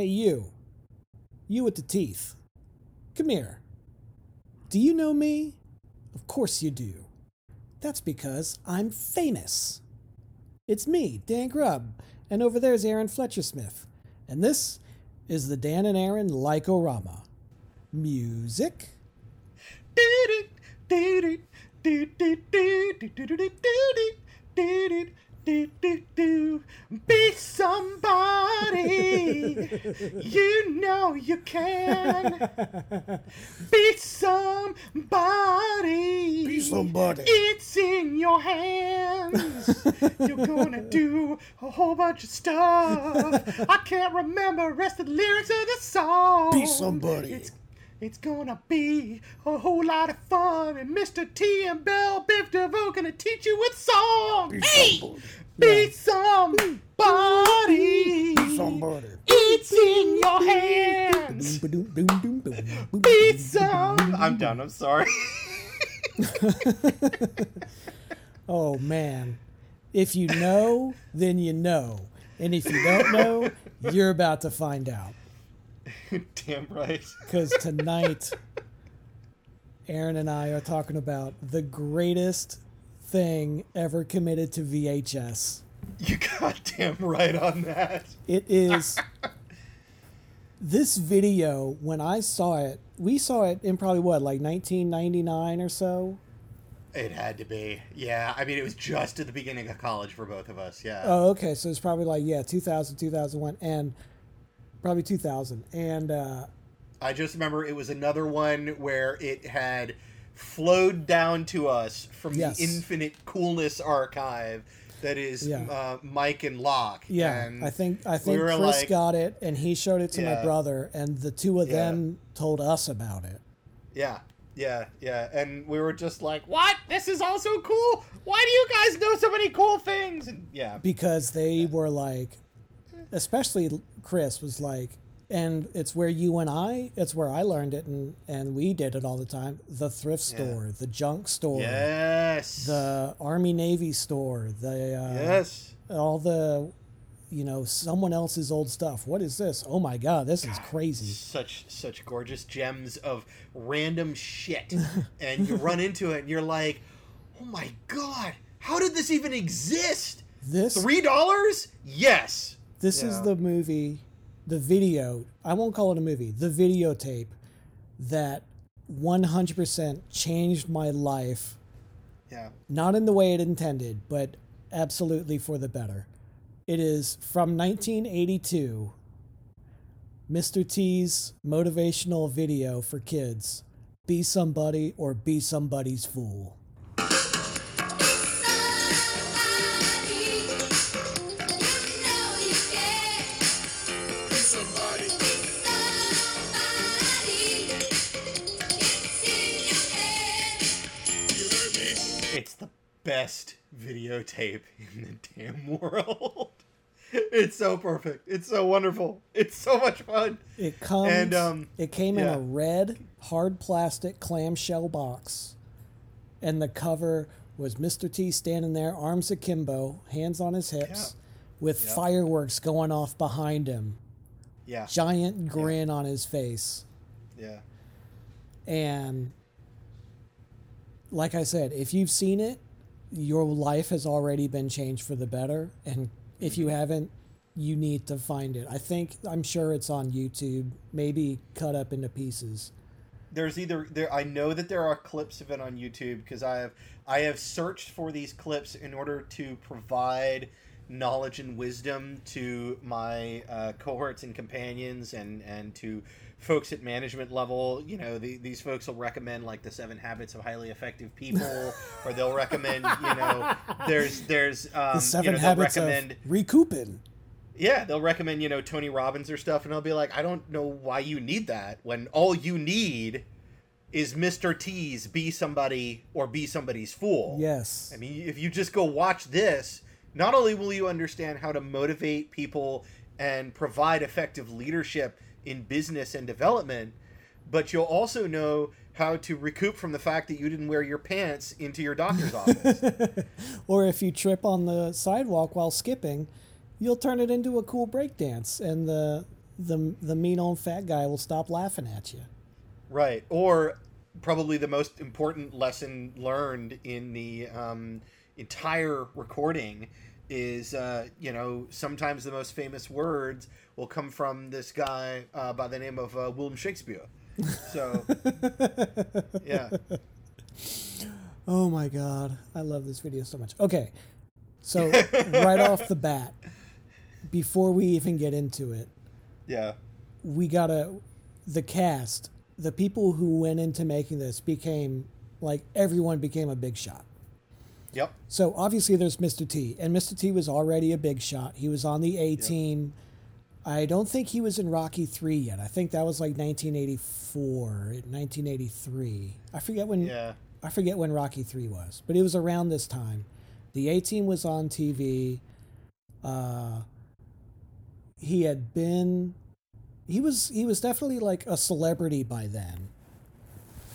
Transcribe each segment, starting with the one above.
Hey, you. You with the teeth. Come here. Do you know me? Of course you do. That's because I'm famous. It's me, Dan Grubb, and over there's Aaron Fletcher Smith. And this is the Dan and Aaron Like-O-Rama. Music. Be somebody. you know you can. Be somebody. Be somebody. It's in your hands. You're gonna do a whole bunch of stuff. I can't remember the rest of the lyrics of the song. Be somebody. It's it's gonna be a whole lot of fun, and Mr. T and Bell Biv DeVoe gonna teach you with song. hey, be somebody. Be somebody. It's in your hands. Be some. I'm done. I'm sorry. Oh man. If you know, then you know. And if you don't know, you're about to find out. Damn right. Because tonight, Aaron and I are talking about the greatest thing ever committed to VHS. You goddamn right on that. It is. this video, when I saw it, we saw it in probably what, like 1999 or so? It had to be. Yeah. I mean, it was just at the beginning of college for both of us. Yeah. Oh, okay. So it's probably like, yeah, 2000, 2001, and probably 2000. And, uh, I just remember it was another one where it had flowed down to us from Yes. the infinite coolness archive that is Yeah. uh, Mike and Locke. Yeah, and I think I think were Chris like- got it, and he showed it to my brother, and the two of Yeah. them told us about it. Yeah, yeah, yeah. And we were just like, "What? This is all so cool! Why do you guys know so many cool things?" And yeah, because they were like, especially Chris was like, and it's where you and I, it's where I learned it, and and we did it all the time. The thrift store, the junk store, yes, the Army Navy store, the uh, yes, all the, you know, someone else's old stuff. What is this? Oh my God, this is crazy. such such gorgeous gems of random shit, and you run into it, and you're like, "Oh my god, how did this even exist?" This Three dollars? Yes. This is the movie, the video. I won't call it a movie. The videotape that 100% changed my life. Yeah. Not in the way it intended, but absolutely for the better. It is from 1982. Mr. T's motivational video for kids. Be somebody or be somebody's fool. Best videotape in the damn world. It's so perfect. It's so wonderful. It's so much fun. It comes. And, um, it came in a red hard plastic clamshell box, and the cover was Mr. T standing there, arms akimbo, hands on his hips, with Yep. fireworks going off behind him, Yeah. giant grin on his face, Yeah. and like I said, if you've seen it, your life has already been changed for the better, and if Mm-hmm. you haven't. You need to find it. I think I'm sure it's on YouTube, maybe cut up into pieces. there's either there I know that there are clips of it on YouTube because I have I have searched for these clips in order to provide knowledge and wisdom to my uh, cohorts and companions and and to folks at management level you know the, these folks will recommend like the seven habits of highly effective people or they'll recommend you know there's there's um, the seven you know, habits recommend of recouping. yeah, they'll recommend, you know, Tony Robbins or stuff, and I'll be like, I don't know why you need that when all you need is Mr. T's be somebody or be somebody's fool. Yes. I mean, if you just go watch this, not only will you understand how to motivate people and provide effective leadership in business and development, but you'll also know how to recoup from the fact that you didn't wear your pants into your doctor's office. or if you trip on the sidewalk while skipping, you'll turn it into a cool break dance and the the the mean old fat guy will stop laughing at you. Right. Or probably the most important lesson learned in the um, entire recording is, uh, you know, sometimes the most famous words will come from this guy uh, by the name of uh, William Shakespeare. So, yeah. Oh my god, I love this video so much. Okay, so right off the bat, before we even get into it, Yeah. we gotta the cast, the people who went into making this became like everyone became a big shot. Yep. So obviously there's Mr. T, and Mr. T was already a big shot. He was on the A team. I don't think he was in Rocky Three yet. I think that was like 1984, 1983. I forget when. Yeah. I forget when Rocky Three was, but it was around this time. The A Team was on TV. Uh, he had been, he was he was definitely like a celebrity by then.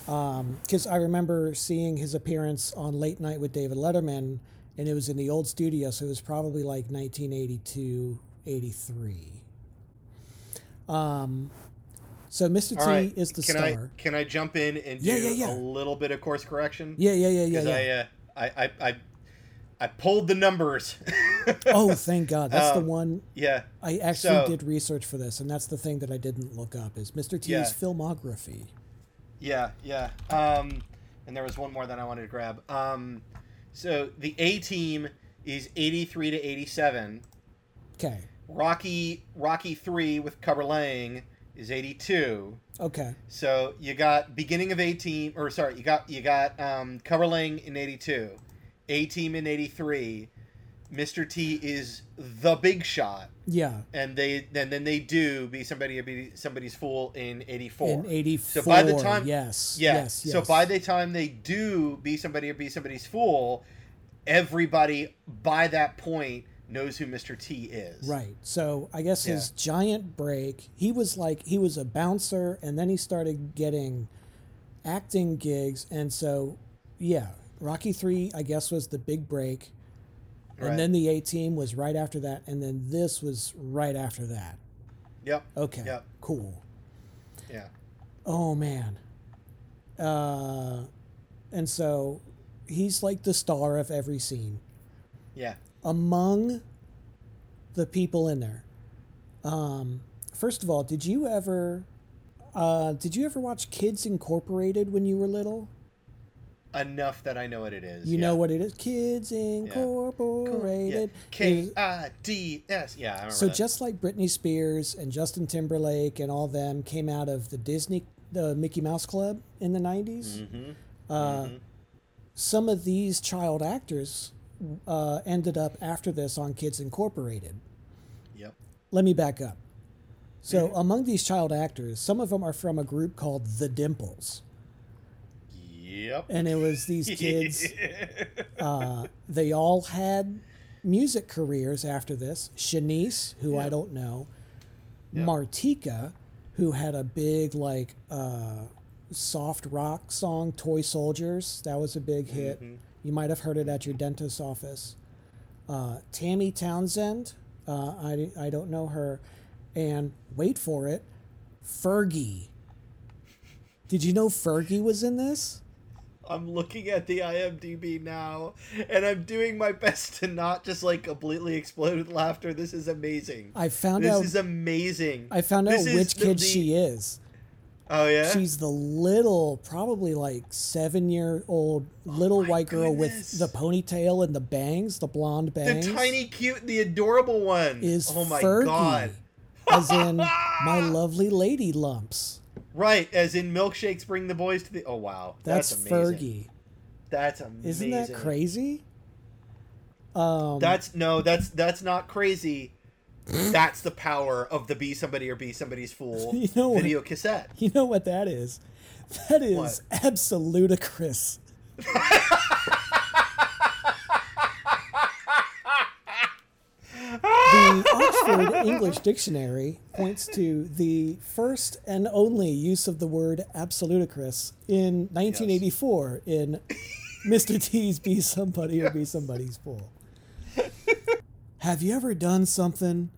Because I remember seeing his appearance on Late Night with David Letterman, and it was in the old studio, so it was probably like 1982, 83. Um, so Mr. T All right. is the can star. I can I jump in and do Yeah, yeah, yeah. a little bit of course correction? yeah, yeah, yeah, yeah. I, uh, I, I, I, I pulled the numbers. oh, thank God. That's the Um, one yeah. I actually So- did research for this, and that's the thing that I didn't look up is Mr. T's filmography. Yeah, yeah. Um, and there was one more that I wanted to grab. Um, so the A team is eighty three to eighty seven. Okay. Rocky Rocky three with Clubber Lang is eighty two. Okay. So you got beginning of A team, or sorry, you got you got um, Clubber Lang in eighty two, A team in eighty three. Mr. T is the big shot, Yeah. and they then then they do be somebody be somebody's fool in eighty four. In 84. So by the time- yes. Yeah. Yes. Yes. So by the time they do be somebody or be somebody's fool, everybody by that point knows who Mr. T is. Right. So I guess his giant break, he was like, he was a bouncer, and then he started getting acting gigs. And so, yeah, Rocky 3, I guess, was the big break. And Right. then the A team was right after that. And then this was right after that. Yep. Okay. Yep. Cool. Yeah. Oh man. Uh and so he's like the star of every scene. Yeah. Among the people in there. Um first of all, did you ever uh did you ever watch Kids Incorporated when you were little? Enough that I know what it is. You yeah. know what it is? Kids Incorporated. K I D S. Yeah, I remember So that. just like Britney Spears and Justin Timberlake and all them came out of the Disney the Mickey Mouse Club in the 90s. Mm-hmm. Uh, Some of these child actors uh, ended up after this on Kids Incorporated. Yep. Let me back up. So, among these child actors, some of them are from a group called The Dimples. Yep. And it was these kids, uh, they all had music careers after this. Shanice, who I don't know, Yeah. Martika, who had a big, like, uh, soft rock song, Toy Soldiers. That was a big hit. Mhm. You might have heard it at your dentist's office. Uh, Tammy Townsend, uh, I, I don't know her. And wait for it, Fergie. Did you know Fergie was in this? I'm looking at the IMDb now, and I'm doing my best to not just like completely explode with laughter. This is amazing. I found this out. is amazing. I found out This which kid the- she is. Oh yeah. She's the little, probably like seven year old little Oh white girl goodness. with the ponytail and the bangs, the blonde bangs. the tiny, cute, the adorable one. is oh my Fergie, god. as in my lovely lady lumps. Right, as in milkshakes bring the boys to the. Oh wow, That's, that's, amazing. Fergie. That's amazing. Isn't that crazy? Um, That's no, that's that's not crazy. That's the power of the be somebody or be somebody's fool You know what? video cassette. you know what that is? That is What? The Oxford English Dictionary points to the first and only use of the word absolutacris in 1984 in Mr. T's Be Somebody or Be Somebody's Fool. Have you ever done something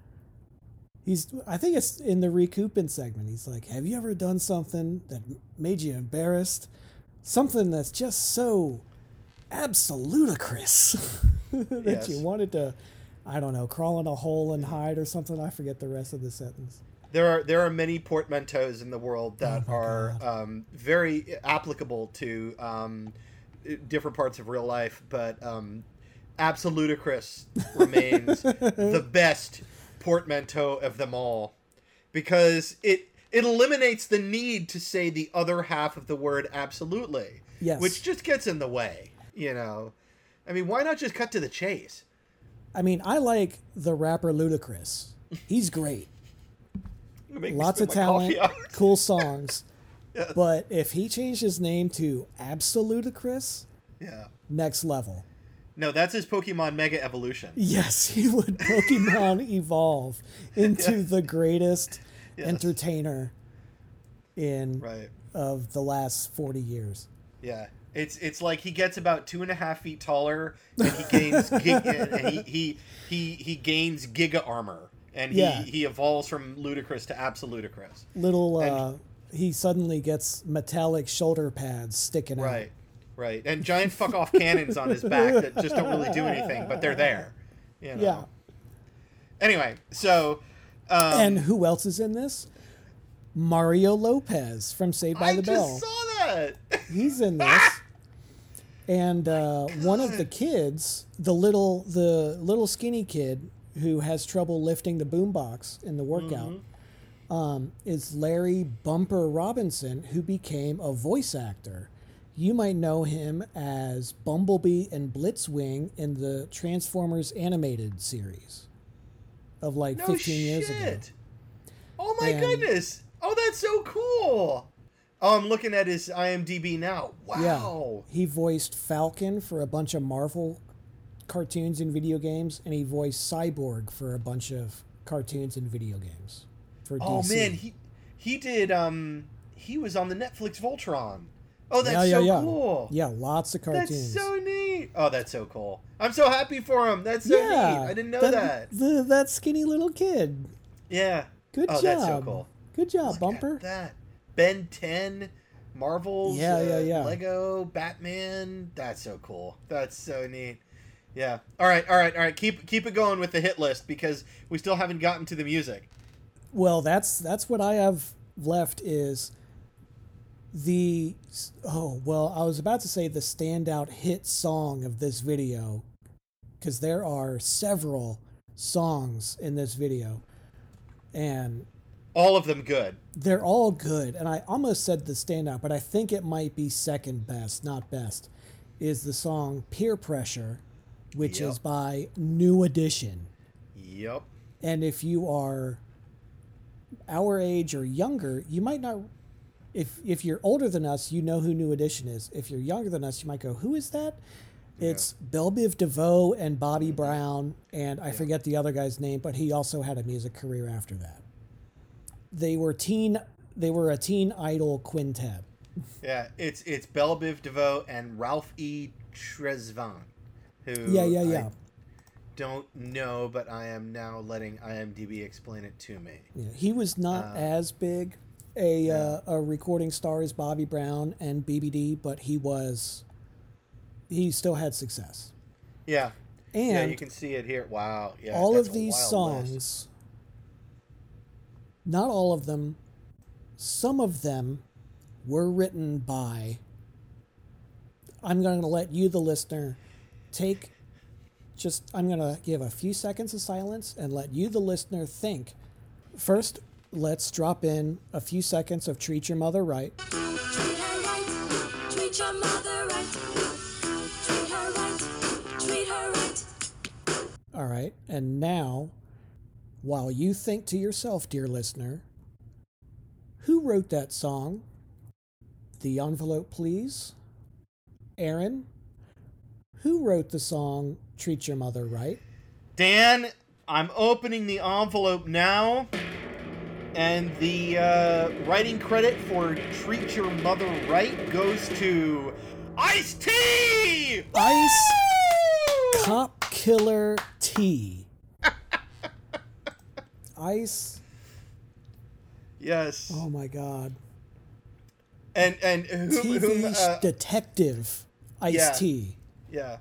He's I think it's in the recouping segment. He's like, "Have you ever done something that made you embarrassed? Something that's just so absolutacrous that Yes. you wanted to, I don't know, crawl in a hole and hide or something." I forget the rest of the sentence. There are there are many portmanteaus in the world that Oh are um, very applicable to um, different parts of real life, but um, absolutacris remains the best portmanteau of them all because it it eliminates the need to say the other half of the word absolutely, Yes. which just gets in the way. You know, I mean, why not just cut to the chase? I mean, I like the rapper Ludacris. He's great. Lots of spit my coffee talent, cool songs. Yes. But if he changed his name to Absolutacris, yeah. next level. No, that's his Pokemon Mega Evolution. Yes, he would Pokemon evolve into Yeah. the greatest Yes. entertainer in Right. of the last forty years. Yeah. It's it's like he gets about two and a half feet taller, and he gains gig, and he, he he he gains Giga armor, and he Yeah. he evolves from Ludacris to Absolutacris. Little, And- uh, he suddenly gets metallic shoulder pads sticking out. Right. Right. And giant fuck off cannons on his back that just don't really do anything, but they're there. You know? Yeah. Anyway, so um, and who else is in this? Mario Lopez from Saved by I the just Bell. saw that. He's in this. And uh, one of the kids, the little the little skinny kid who has trouble lifting the boombox in the workout, um, is Larry Bumper Robinson, who became a voice actor. You might know him as Bumblebee and Blitzwing in the Transformers animated series of like No 15 years ago. shit. Oh my And- goodness. Oh, that's so cool. Oh, I'm looking at his IMDb now. Yeah. Wow. He voiced Falcon for a bunch of Marvel cartoons and video games, and he voiced Cyborg for a bunch of cartoons and video games for Oh DC. man, he he did um he was on the Netflix Voltron. Oh, that's yeah, yeah, so yeah. cool. Yeah, lots of cartoons. That's so neat. Oh, that's so cool. I'm so happy for him. That's so yeah, neat. I didn't know that. The, that skinny little kid. Yeah. Good oh, job. that's so cool. Good job, Look Bumper. At that. Ben 10, Marvel's Yeah, yeah, uh, yeah. Lego, Batman. That's so cool. That's so neat. Yeah. All right, all right, all right. Keep keep it going with the hit list because we still haven't gotten to the music. Well, that's that's what I have left is the oh well I was about to say the standout hit song of this video because there are several songs in this video and All of them good. they're all good and I almost said the standout but I think it might be second best not best is the song Peer Pressure which Yep. is by New Edition Yep. and if you are our age or younger, you might not. If if you're older than us, you know who New Edition is. If you're younger than us, you might go, "Who is that?" It's Bell Biv DeVoe and Bobby mm-hmm. Brown, and I forget the other guy's name, but he also had a music career after that. They were teen. They were a teen idol quintet. Yeah, it's it's Bell Biv DeVoe and Ralph E. Tresvant, who Yeah, yeah, I yeah. don't know, but I am now letting IMDb explain it to me. Yeah, he was not uh, as big a uh, a recording star as Bobby Brown and BBD, but he was. He still had success. Yeah, And yeah, you can see it here. Wow, yeah, all of these wild list. songs, not all of them, some of them were written by. I'm going to let you, the listener, take just. I'm going to give a few seconds of silence and let you, the listener, think. First, let's drop in a few seconds of Treat Your Mother Right. Treat her right. Treat your mother right. Treat her right. Treat her right. All right. And now, while you think to yourself, dear listener, who wrote that song? The envelope, please. Aaron, who wrote the song Treat Your Mother Right? Dan, I'm opening the envelope now, and the uh, writing credit for "Treat Your Mother Right" goes to Ice T. Ice Cop Killer T. Ice Yes. Oh my god. And and whom, TV whom uh, detective Ice yeah. T. yeah.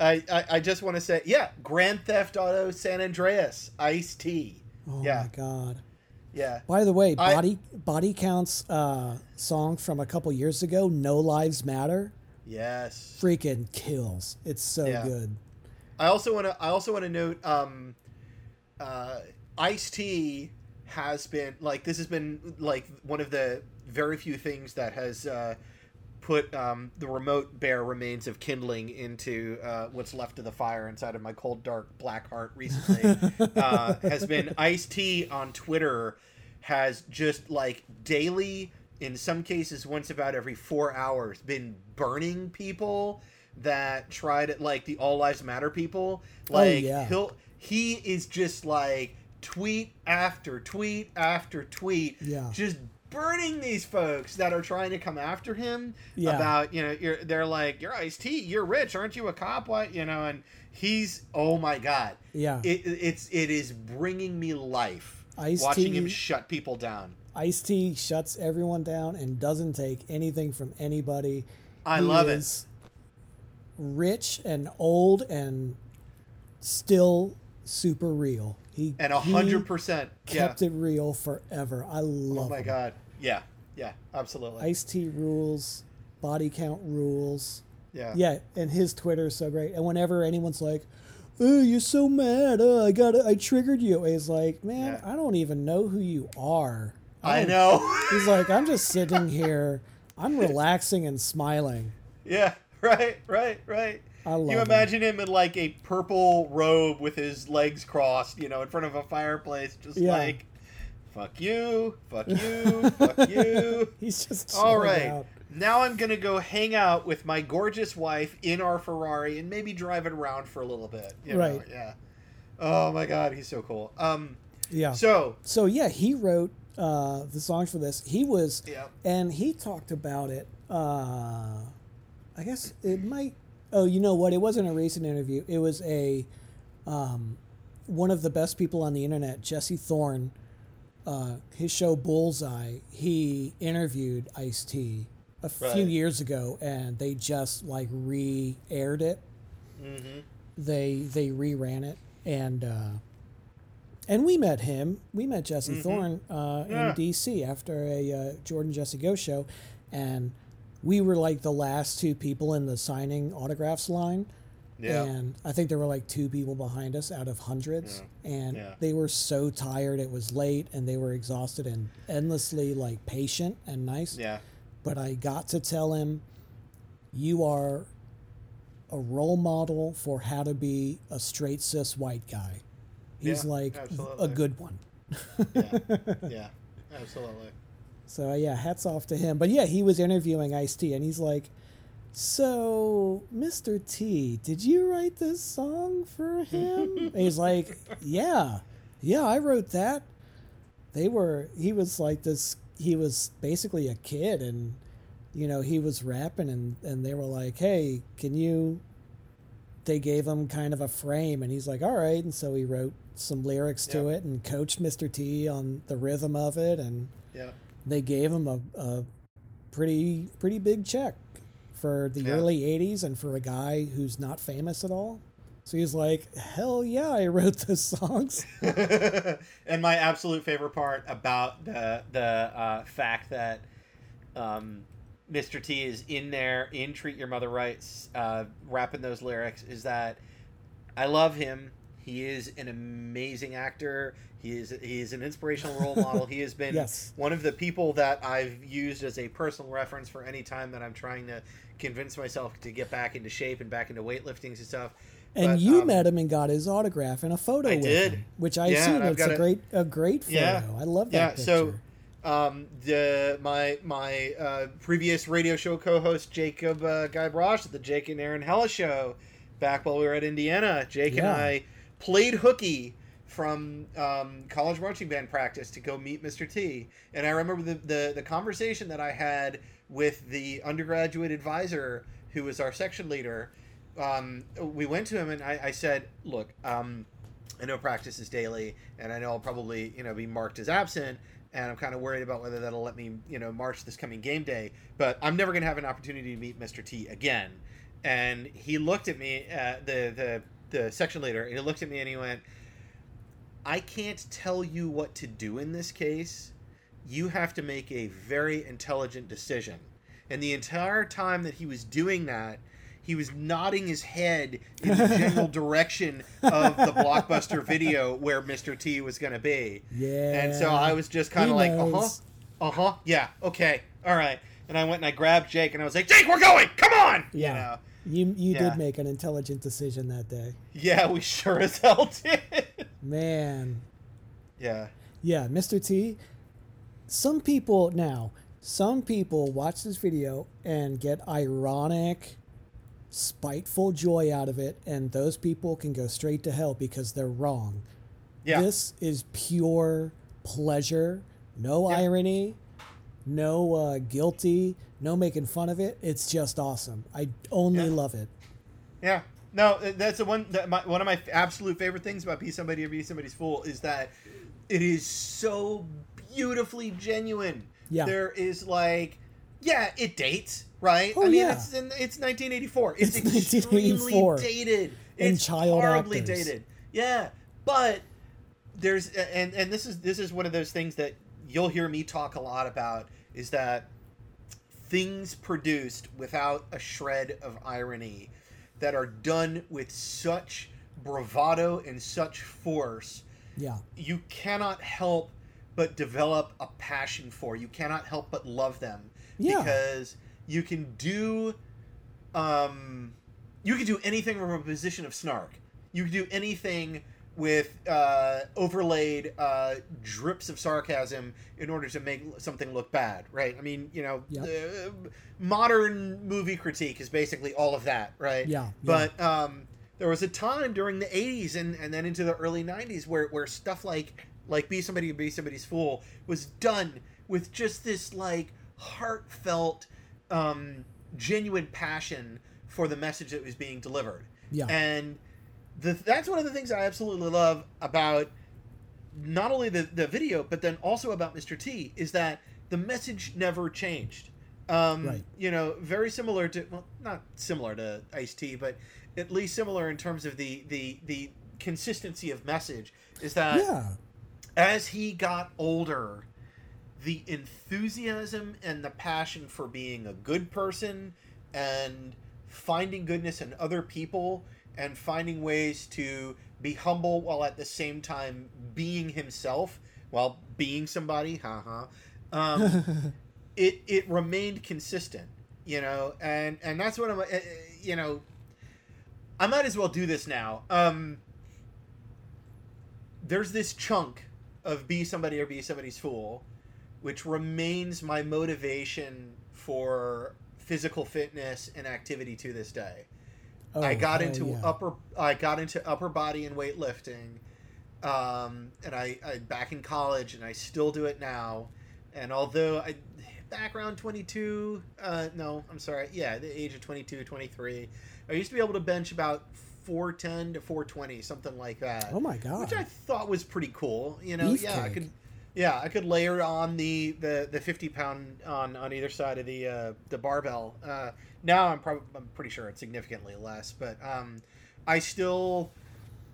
I, I, I just want to say, yeah, Grand Theft Auto San Andreas, Ice T. Oh Yeah. my god. Yeah. By the way, I- body body counts uh, song from a couple years ago, "No Lives Matter," Yes. freaking kills. It's so Yeah. good. I also want to. I also want to note. Um, uh, Ice T has been like this has been like one of the very few things that has uh, put um, the remote bare remains of kindling into uh, what's left of the fire inside of my cold dark black heart recently. uh, has been Ice T on Twitter has just like daily. In some cases, once about every four hours, been burning people that tried it, like the All Lives Matter people. Like Oh, yeah. he'll he is just like tweet after tweet after tweet, Yeah. just burning these folks that are trying to come after him Yeah. about you know you're they're like you're Ice T, you're rich, aren't you a cop? What you know? And he's oh my god, Yeah. it, it's it is bringing me life Ice-T- watching him shut people down. Ice T shuts everyone down and doesn't take anything from anybody. I He love it. Rich and old and still super real. He And a hundred percent, yeah. kept it real forever. I oh love. Oh my him. god, yeah, yeah, absolutely, Ice T rules. Body count rules. yeah, Yeah, and his Twitter is so great. And whenever anyone's like, "Oh, you're so mad! Oh, I got I triggered you," he's like, "Man, Yeah. I don't even know who you are." I don't- know. He's like, "I'm just sitting here, I'm relaxing and smiling." Yeah, right, right, right. I love you him. imagine him in like a purple robe with his legs crossed, you know, in front of a fireplace, just Yeah. like, fuck you, fuck you, fuck you. He's just all right. out. Now I'm going to go hang out with my gorgeous wife in our Ferrari and maybe drive it around for a little bit. you know, Right. Yeah. Oh my God, he's so cool. Um, Yeah. So, so, yeah, he wrote uh, the songs for this. He was, yeah. and he talked about it. Uh, I guess it might. Oh, you know what? It wasn't a recent interview. It was a um, one of the best people on the internet, Jesse Thorn. Uh, his show Bullseye. He interviewed Ice T a few years ago, and they just like re-aired it. Mm-hmm. They they reran it, and uh, and we met him. We met Jesse Thorn uh, Yeah. in D.C. after a uh, Jordan Jesse Go show, and we were like the last two people in the signing autographs line. Yeah. And I think there were like two people behind us out of hundreds. And Yeah. they were so tired. It was late and they were exhausted and endlessly like patient and nice. Yeah. But I got to tell him, you are a role model for how to be a straight cis white guy. He's Yeah, like a good one. Yeah. yeah. Absolutely. So yeah, hats off to him. But yeah, he was interviewing Ice T, and he's like, "So, Mr. T, did you write this song for him?" And he's like, "Yeah, yeah, I wrote that." They were. He was like this. He was basically a kid, and you know he was rapping, and and they were like, "Hey, can you?" They gave him kind of a frame, and he's like, "All right," and so he wrote some lyrics to Yeah. it and coached Mr. T on the rhythm of it, and Yeah. they gave him a, a pretty pretty big check for the Yeah. early 80s and for a guy who's not famous at all so he's like hell yeah i wrote those songs and my absolute favorite part about the the uh, fact that um, Mr. T is in there in Treat Your Mother Rights, uh, rapping those lyrics is that I love him. He is an amazing actor. He is he is an inspirational role model. He has been Yes. one of the people that I've used as a personal reference for any time that I'm trying to convince myself to get back into shape and back into weightlifting and stuff. and But, you um, met him and got his autograph and a photo I with did. him which i've Yeah, seen and I've it's got a great a great photo Yeah. i love that Yeah, picture. so um, the my my uh, previous radio show co-host Jacob uh, Guy Brosh at the Jake and Aaron Hella show back while we were at Indiana. Jake and I played hooky from um, college marching band practice to go meet Mr. T. And I remember the, the the conversation that I had with the undergraduate advisor who was our section leader. Um, we went to him and I, I said, "Look, um, I know practice is daily, and I know I'll probably you know be marked as absent. and I'm kind of worried about whether that'll let me, you know, march this coming game day. But I'm never going to have an opportunity to meet Mr. T again. And he looked at me, uh, the the the section leader. And he looked at me and he went, "I can't tell you what to do in this case. You have to make a very intelligent decision." And the entire time that he was doing that, he was nodding his head in the general direction of the blockbuster video where Mr. T was going to be. Yeah. And so I was just kind of like, uh huh, uh huh, yeah, okay, all right. And I went and I grabbed Jake and I was like, Jake, we're going, come on. You Yeah. know? You you Yeah. did make an intelligent decision that day. Yeah, we sure as hell did. Man. yeah. Yeah, Mr. T. Some people now, some people watch this video and get ironic, spiteful joy out of it, and those people can go straight to hell because they're wrong. Yeah. This is pure pleasure, no Yeah. irony, no uh, guilty, no making fun of it. It's just awesome. I only Yeah. love it. Yeah. No, uh, that's the one. That my, one of my absolute favorite things about Be Somebody or Be Somebody's Fool is that it is so beautifully genuine. Yeah. There is like, yeah, it dates, right? Oh, I mean, yeah. it's in, it's 1984. It's, It's extremely 1984. dated. And it's child horribly actors. dated. Yeah, but there's and and this is this is one of those things that you'll hear me talk a lot about is that things produced without a shred of irony that are done with such bravado and such force Yeah. you cannot help but develop a passion for you cannot help but love them Yeah. because you can do um you can do anything from a position of snark you can do anything with uh, overlaid uh, drips of sarcasm in order to make something look bad, right? I mean, you know, Yep. uh, modern movie critique is basically all of that, right? Yeah, yeah. But um, there was a time during the '80s and, and then into the early '90s where, where stuff like like "Be Somebody, and Be Somebody's Fool" was done with just this like heartfelt, um, genuine passion for the message that was being delivered. Yeah. And the, that's one of the things I absolutely love about not only the, the video, but then also about Mr. T is that the message never changed. Um, Right. You know, very similar to, well, not similar to Ice T, but at least similar in terms of the, the, the consistency of message is that yeah. As he got older, the enthusiasm and the passion for being a good person and finding goodness in other people and finding ways to be humble while at the same time being himself while being somebody haha um, it it remained consistent you know and and that's what i'm uh, uh, you know i might as well do this now. Um there's this chunk of be somebody or be somebody's fool which remains my motivation for physical fitness and activity to this day Oh, I got into yeah. upper I got into upper body and weightlifting, um, and I, I back in college, and I still do it now. And although I back around 22, uh, no, I'm sorry, yeah, the age of 22, 23, I used to be able to bench about 410 to 420, something like that. Oh my god. Which I thought was pretty cool. You know, yeah, I could, yeah, I could layer on the the, the 50 pound on on either side of the uh, the barbell. Uh, now I'm probably I'm pretty sure it's significantly less, but um, I still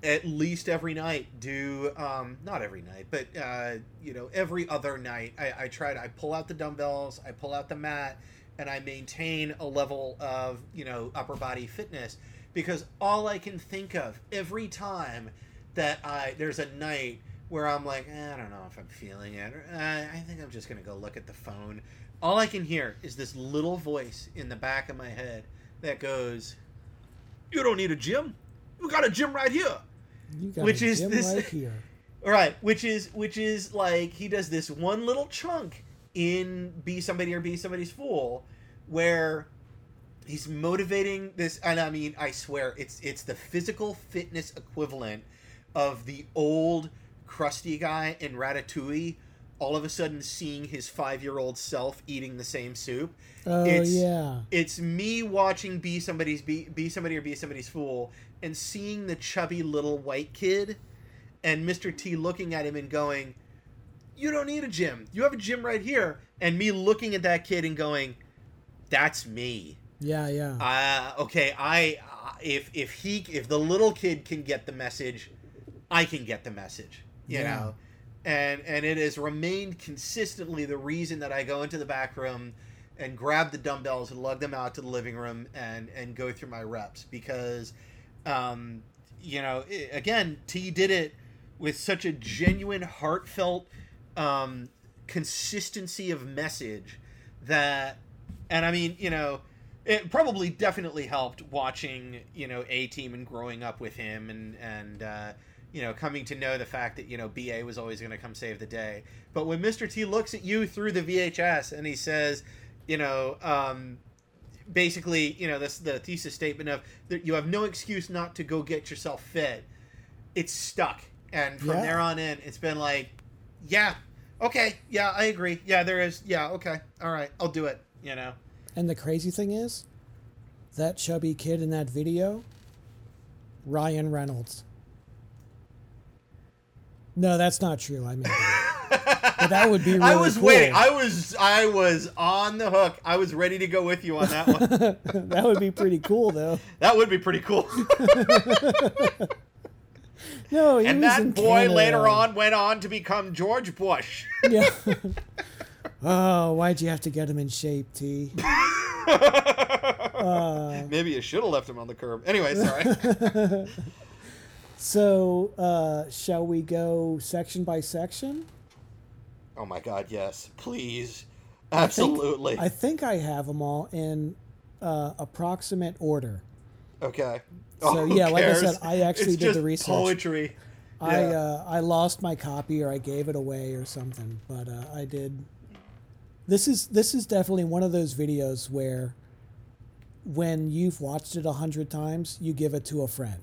at least every night do um, not every night, but uh, you know every other night I, I try to I pull out the dumbbells, I pull out the mat, and I maintain a level of you know upper body fitness because all I can think of every time that I there's a night where I'm like eh, I don't know if I'm feeling it, or, uh, I think I'm just gonna go look at the phone. All I can hear is this little voice in the back of my head that goes, "You don't need a gym. We got a gym right here." You got which a is gym this- right here. All right, which is which is like he does this one little chunk in Be Somebody or Be Somebody's Fool, where he's motivating this, and I mean, I swear, it's it's the physical fitness equivalent of the old crusty guy in Ratatouille. All of a sudden, seeing his five-year-old self eating the same soup. Oh It's- yeah. It's me watching Be Somebody's Be, be Somebody or Be Somebody's Fool and seeing the chubby little white kid and Mr. T looking at him and going, you don't need a gym. You have a gym right here." And me looking at that kid and going, "That's me." Yeah, yeah. Uh, okay, I if if he if the little kid can get the message, I can get the message. You Yeah. know, and and it has remained consistently the reason that I go into the back room and grab the dumbbells and lug them out to the living room and and go through my reps because, um, you know, i again, T did it with such a genuine, heartfelt um, consistency of message that, and I mean, you know, it probably definitely helped watching, you know, A Team and growing up with him and and uh, you know coming to know the fact that you know BA was always going to come save the day. But when Mr. T looks at you through the VHS and he says, you know, um, basically, you know, this the thesis statement of that you have no excuse not to go get yourself fit. It's stuck, and from Yeah. there on in, it's been like, yeah, okay, yeah, I agree, yeah, there is, yeah, okay, all right, I'll do it, you know. And the crazy thing is, that chubby kid in that video, Ryan Reynolds. No, that's not true. I mean, but that would be really I was cool. waiting. I was I was on the hook. I was ready to go with you on that one. that would be pretty cool, though. that would be pretty cool. No, he and that boy Canada. later on went on to become George Bush. Yeah. Oh, why'd you have to get him in shape, T? Maybe you should have left him on the curb. Anyway, sorry. So, uh, shall we go section by section? oh my God, yes, please, I think- absolutely. I think I have them all in uh, approximate order. okay. So, Oh, who yeah, like I said, I actually It's did the research. Poetry. I Yeah. uh, I lost my copy or I gave it away or something, but uh, I did. This is this is definitely one of those videos where, when you've watched it a hundred times, you give it to a friend,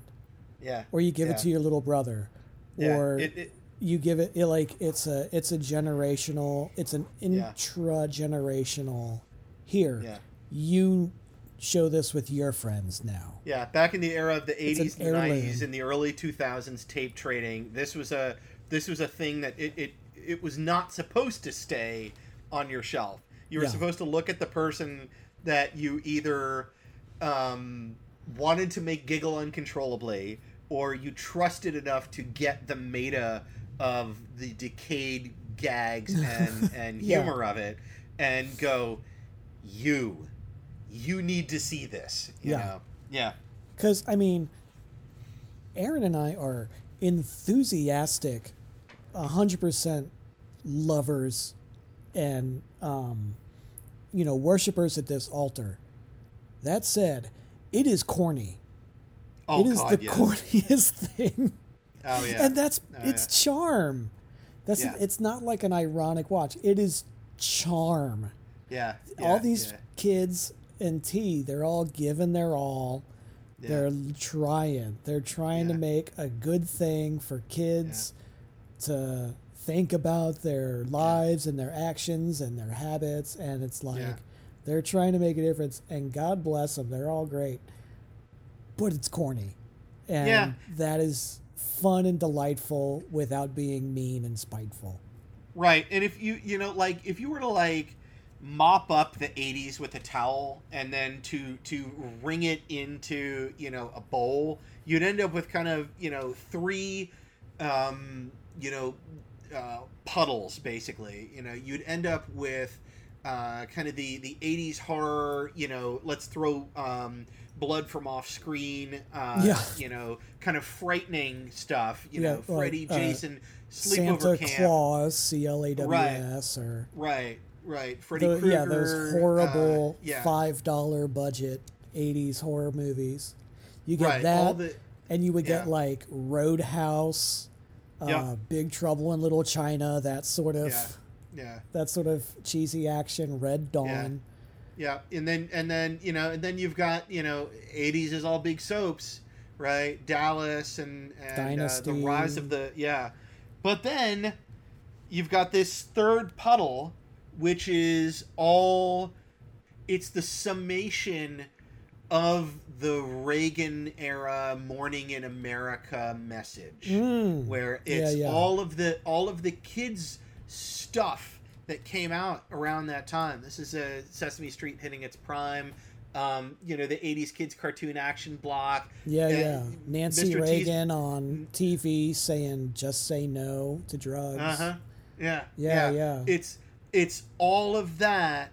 yeah. or you give yeah. it to your little brother, Yeah. or It- it- you give it, it like it's a it's a generational, it's an intra generational. Here, Yeah. you show this with your friends now. Yeah, back in the era of the 80s and 90s and the early 2000s tape trading, this was a this was a thing that it it, it was not supposed to stay on your shelf. You were Yeah. supposed to look at the person that you either um, wanted to make giggle uncontrollably or you trusted enough to get the meta of the decayed gags and, and Yeah. humor of it and go, you, you need to see this. You Yeah. know? Yeah. Because, I mean, Aaron and I are enthusiastic, 100% lovers and, um, you know, worshipers at this altar. That said, it is corny. Oh, it is God, the yes. corniest thing. Oh, yeah. And that's, Oh, it's charm. That's Yeah. It's not like an ironic watch. It is charm. yeah. all these yeah. kids and T, they're all giving their all. Yeah. They're trying. They're trying Yeah. to make a good thing for kids to think about their lives and their actions and their habits. And it's like Yeah. they're trying to make a difference. And God bless them. They're all great. But it's corny. And Yeah. that is fun and delightful without being mean and spiteful. Right. And if you, you know, like, if you were to, like, mop up the 80s with a towel and then to to wring it into you know a bowl you'd end up with kind of you know three um you know uh, puddles basically. You know you'd end up with uh, kind of the the 80s horror you know let's throw um, blood from off screen uh, Yeah. you know kind of frightening stuff you Yeah, know like, freddy uh, jason sleepover Santa camp. Claus, C L A W S, or right right. Freddy the, Krueger yeah, those horrible uh, yeah. five dollar budget '80s horror movies. You get right that, the and you would get like Roadhouse, uh, Yeah. Big Trouble in Little China, that sort of yeah yeah that sort of cheesy action, Red Dawn. Yeah, and then and then you know, and then you've got you know, '80s is all big soaps, right? Dallas and and uh, the rise of the yeah, but then you've got this third puddle, which is all, it's the summation of the Reagan era "Morning in America" message Mm. where it's yeah. all of the all of the kids stuff that came out around that time. This is a Sesame Street hitting its prime. Um, you know, the '80s kids cartoon action block. Yeah, Uh, yeah. Nancy Mr. T's- Reagan on TV saying "Just say no to drugs." Uh huh. Yeah. Yeah, yeah. It's it's all of that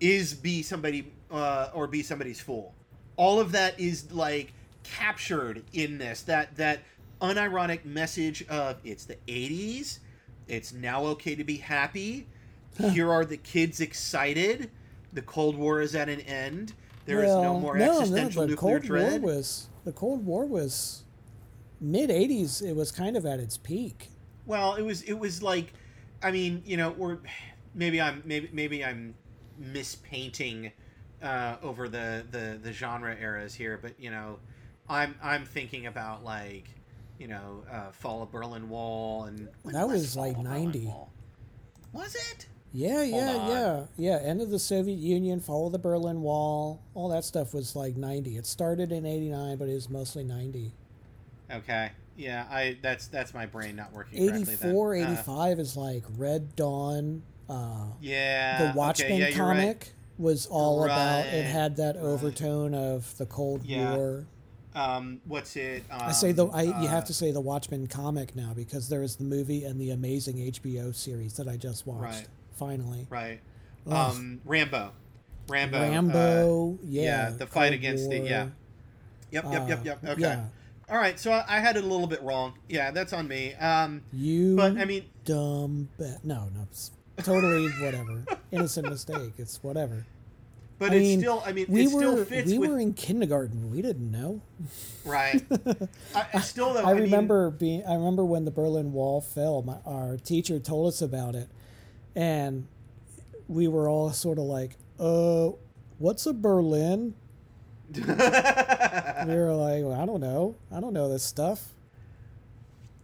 is be somebody uh, or be somebody's fool. All of that is like captured in this. That that unironic message of it's the '80s. It's now okay to be happy. Here are the kids excited. The Cold War is at an end. There is no more no, existential no, the nuclear Cold dread. War was the Cold War was mid '80s. It was kind of at its peak. Well, it was it was like, I mean, you know, or maybe I'm maybe maybe I'm mispainting uh, over the, the the genre eras here, but you know, I'm I'm thinking about like, you know, uh, Fall of Berlin Wall and when That was Fall like, 90. Was it? Yeah, yeah, yeah, yeah. End of the Soviet Union, fall of the Berlin Wall, all that stuff was like '90. It started in '89, but it was mostly '90. Okay. Yeah, I that's that's my brain not working correctly. then. 84, Uh, 85 is like Red Dawn. Uh, yeah. the Watchmen okay, yeah, you're right. Was all about. It had that right. overtone of the Cold Yeah. War. Um, what's it? Um, I say the I, you uh, have to say the Watchmen comic now because there is the movie and the amazing HBO series that I just watched. Right. Finally, right. Ugh. Um, Rambo. Rambo. uh, Rambo. yeah, yeah, the fight Cold against the- yeah. Yep, yep, yep, uh, yep. Okay. Yeah, All right, so I, I had it a little bit wrong. Yeah, that's on me. Um, you. but I mean, dumb. Ba- no, no, totally whatever. Innocent mistake. It's whatever. But I it's mean, still. I mean, we it still were fits we with were in kindergarten. We didn't know. right. I, I still though. I mean, remember being. I remember when the Berlin Wall fell. My, our teacher told us about it, and we were all sort of like, "Uh, what's a Berlin?" We were like, well, "I don't know. I don't know this stuff."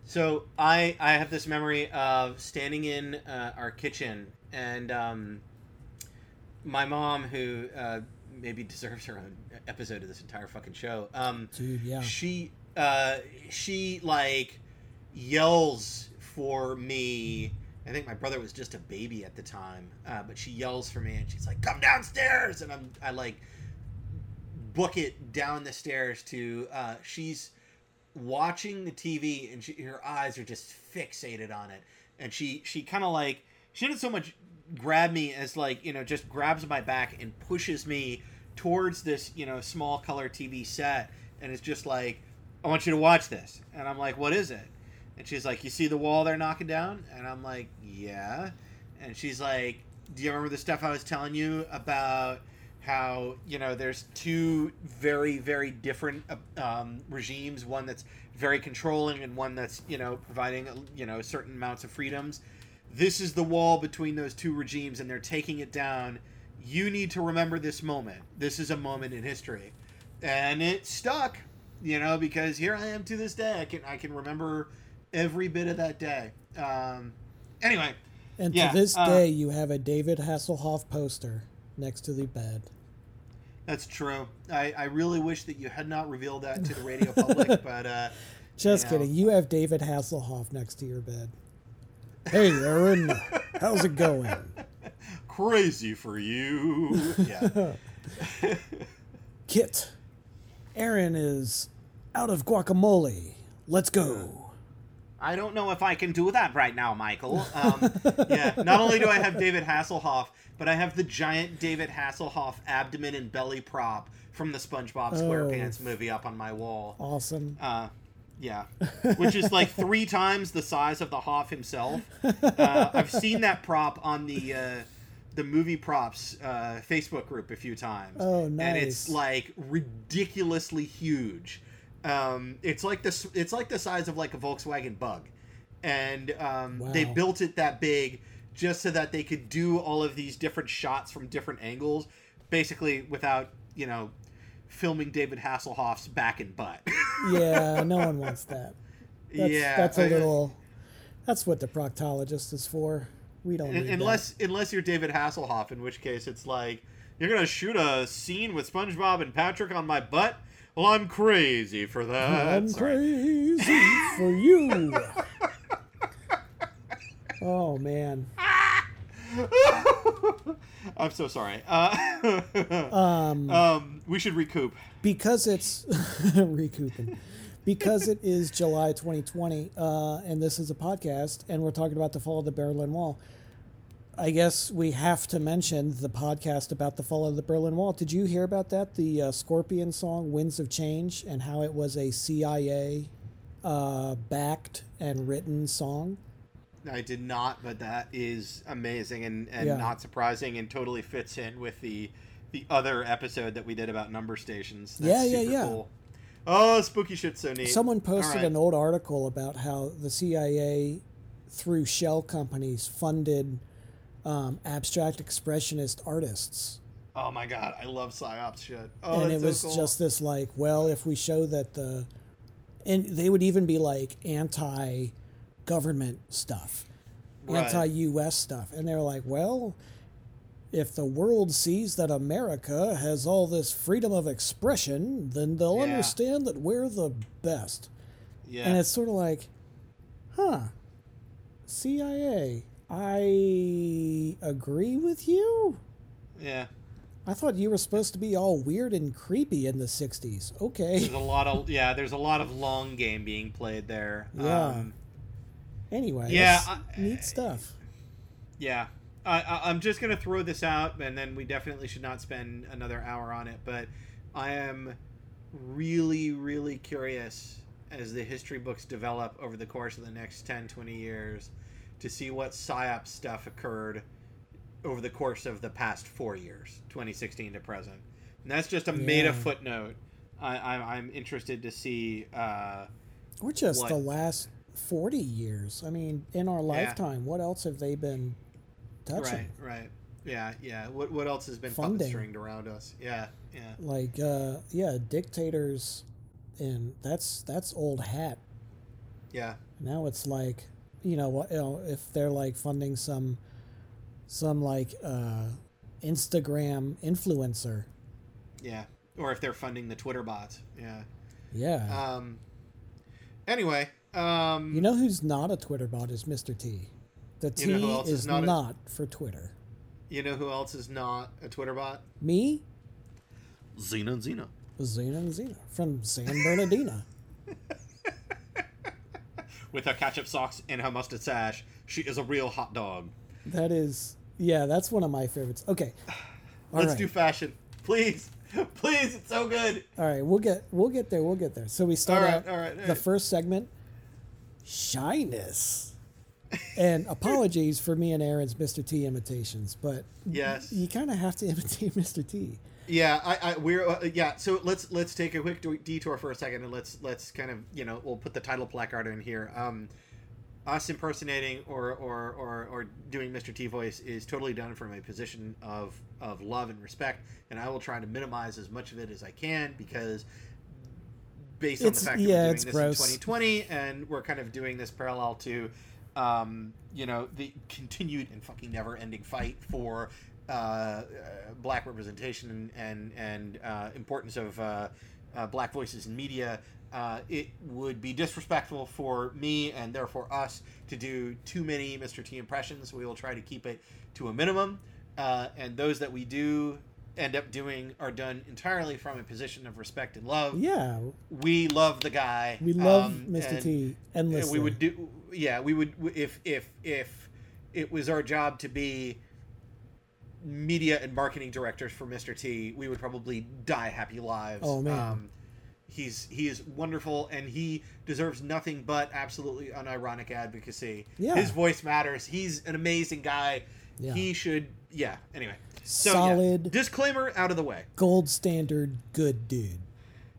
So I I have this memory of standing in uh, our kitchen and um, my mom, who uh, maybe deserves her own episode of this entire fucking show. Um, Dude, yeah. She uh, she like yells for me. I think my brother was just a baby at the time, uh, but she yells for me and she's like, "Come downstairs!" And I'm I like book it down the stairs to uh, she's watching the TV and she, her eyes are just fixated on it, and she she kind of like she didn't so much grab me as like you know just grabs my back and pushes me towards this you know small color TV set, and it's just like I want you to watch this, and I'm like, what is it? And she's like, you see the wall they're knocking down, and I'm like, yeah, and she's like, do you remember the stuff I was telling you about? how you know there's two very very different um, regimes one that's very controlling and one that's you know providing you know certain amounts of freedoms this is the wall between those two regimes and they're taking it down you need to remember this moment this is a moment in history and it stuck you know because here i am to this day i can i can remember every bit of that day um anyway And Yeah, to this uh, day, you have a David Hasselhoff poster next to the bed. That's true. I, I really wish that you had not revealed that to the radio public, but uh, Just you know. kidding. You have David Hasselhoff next to your bed. Hey, Aaron, how's it going? crazy for you. Yeah. KITT, Aaron is out of guacamole. Let's go. I don't know if I can do that right now, Michael. Um, yeah. Not only do I have David Hasselhoff, but I have the giant David Hasselhoff abdomen and belly prop from the SpongeBob SquarePants movie up on my wall. Awesome. Uh, yeah, which is like three times the size of the Hoff himself. Uh, I've seen that prop on the uh, the movie props uh, Facebook group a few times. Oh, And it's like ridiculously huge. Um, it's like this. It's like the size of like a Volkswagen Bug, and um, they built it that big just so that they could do all of these different shots from different angles, basically without you know filming David Hasselhoff's back and butt. Yeah, no one wants that. That's, yeah, that's a little. That's what the proctologist is for. We don't Un- need unless unless you're David Hasselhoff, in which case it's like you're gonna shoot a scene with SpongeBob and Patrick on my butt. Well, I'm crazy for that. that. I'm Sorry. crazy for you. Oh man. I'm so sorry. Uh, Um, um, we should recoup. because it's recouping. Because it is July 2020, uh, and this is a podcast, and we're talking about the fall of the Berlin Wall. I guess we have to mention the podcast about the fall of the Berlin Wall. Did you hear about that? The uh, Scorpion song "Winds of Change" and how it was a CIA uh, backed and written song. I did not, but that is amazing and, and Yeah. not surprising and totally fits in with the the other episode that we did about number stations. Yeah, That's yeah, super yeah. Cool. Oh, spooky shit's so neat. Someone posted right. an old article about how the CIA, through shell companies, funded um, abstract expressionist artists. Oh my god, I love psyops shit. Oh, and it was so cool. just this like, well, if we show that the, and they would even be like anti-government stuff, Right. anti-U.S. stuff, and they're like, well, if the world sees that America has all this freedom of expression, then they'll Yeah. understand that we're the best. yeah. And it's sort of like, huh, CIA, I agree with you. yeah. I thought you were supposed to be all weird and creepy in the 60s. Okay. There's a lot of yeah. There's a lot of long game being played there. Yeah. Um, Anyway, Yeah, I- neat stuff. Yeah. I, I, I'm just going to throw this out, and then we definitely should not spend another hour on it. But I am really, really curious as the history books develop over the course of the next 10, 20 years to see what PSYOP stuff occurred over the course of the past four years, 2016 to present. And that's just a meta Yeah. footnote. I, I, I'm interested to see. Uh, Or just What? the last 40 years. I mean, in our lifetime, what else have they been touching? right, right. Yeah, yeah. What, what else has been Funding. stringed around us? Yeah, yeah. Like, uh, yeah, dictators, and that's that's old hat. Yeah, Now it's like, you know, what you know, if they're like funding some, some like uh, Instagram influencer. yeah. Or if they're funding the Twitter bots. Yeah. Yeah. Um. Anyway, um, you know who's not a Twitter bot is Mr. T. The T You know is is not not, a- for Twitter. you know who else is not a Twitter bot? Me, Xena and Xena. Xena and Xena from San Bernardino. With her ketchup socks and her mustard sash, she is a real hot dog. that is, yeah, that's one of my favorites. Okay, all Let's right. do fashion, please, please. It's so good. all right, we'll get we'll get there. We'll get there. So we start All right, out all right, all the first segment, shyness. and apologies for me and Aaron's Mr. T imitations, but Yes. you kind of have to imitate Mr. T. Yeah, I, I we're uh, yeah. So let's let's take a quick detour for a second, and let's let's kind of you know we'll put the title placard in here. Um, us impersonating or or or, or doing Mr. T voice is totally done from a position of of love and respect, and I will try to minimize as much of it as I can because based on It's- the fact that yeah, we're doing it's this gross. in 2020 and we're kind of doing this parallel to um, you know the continued and fucking never ending fight for uh, uh, black representation and and uh, importance of uh, uh, black voices in media uh, it would be disrespectful for me and therefore us to do too many Mr. T impressions. We will try to keep it to a minimum, uh, and those that we do end up doing are done entirely from a position of respect and love Yeah, we love the guy. we love um, Mr. and- T and endlessly. we would do, yeah, we would if if if it was our job to be media and marketing directors for Mr. T, we would probably die happy lives. Oh, man. Um, he's he is wonderful and he deserves nothing but absolutely unironic advocacy. Yeah. His voice matters. He's an amazing guy. Yeah. He should yeah, anyway. So, yeah. Solid. disclaimer out of the way. gold standard good dude.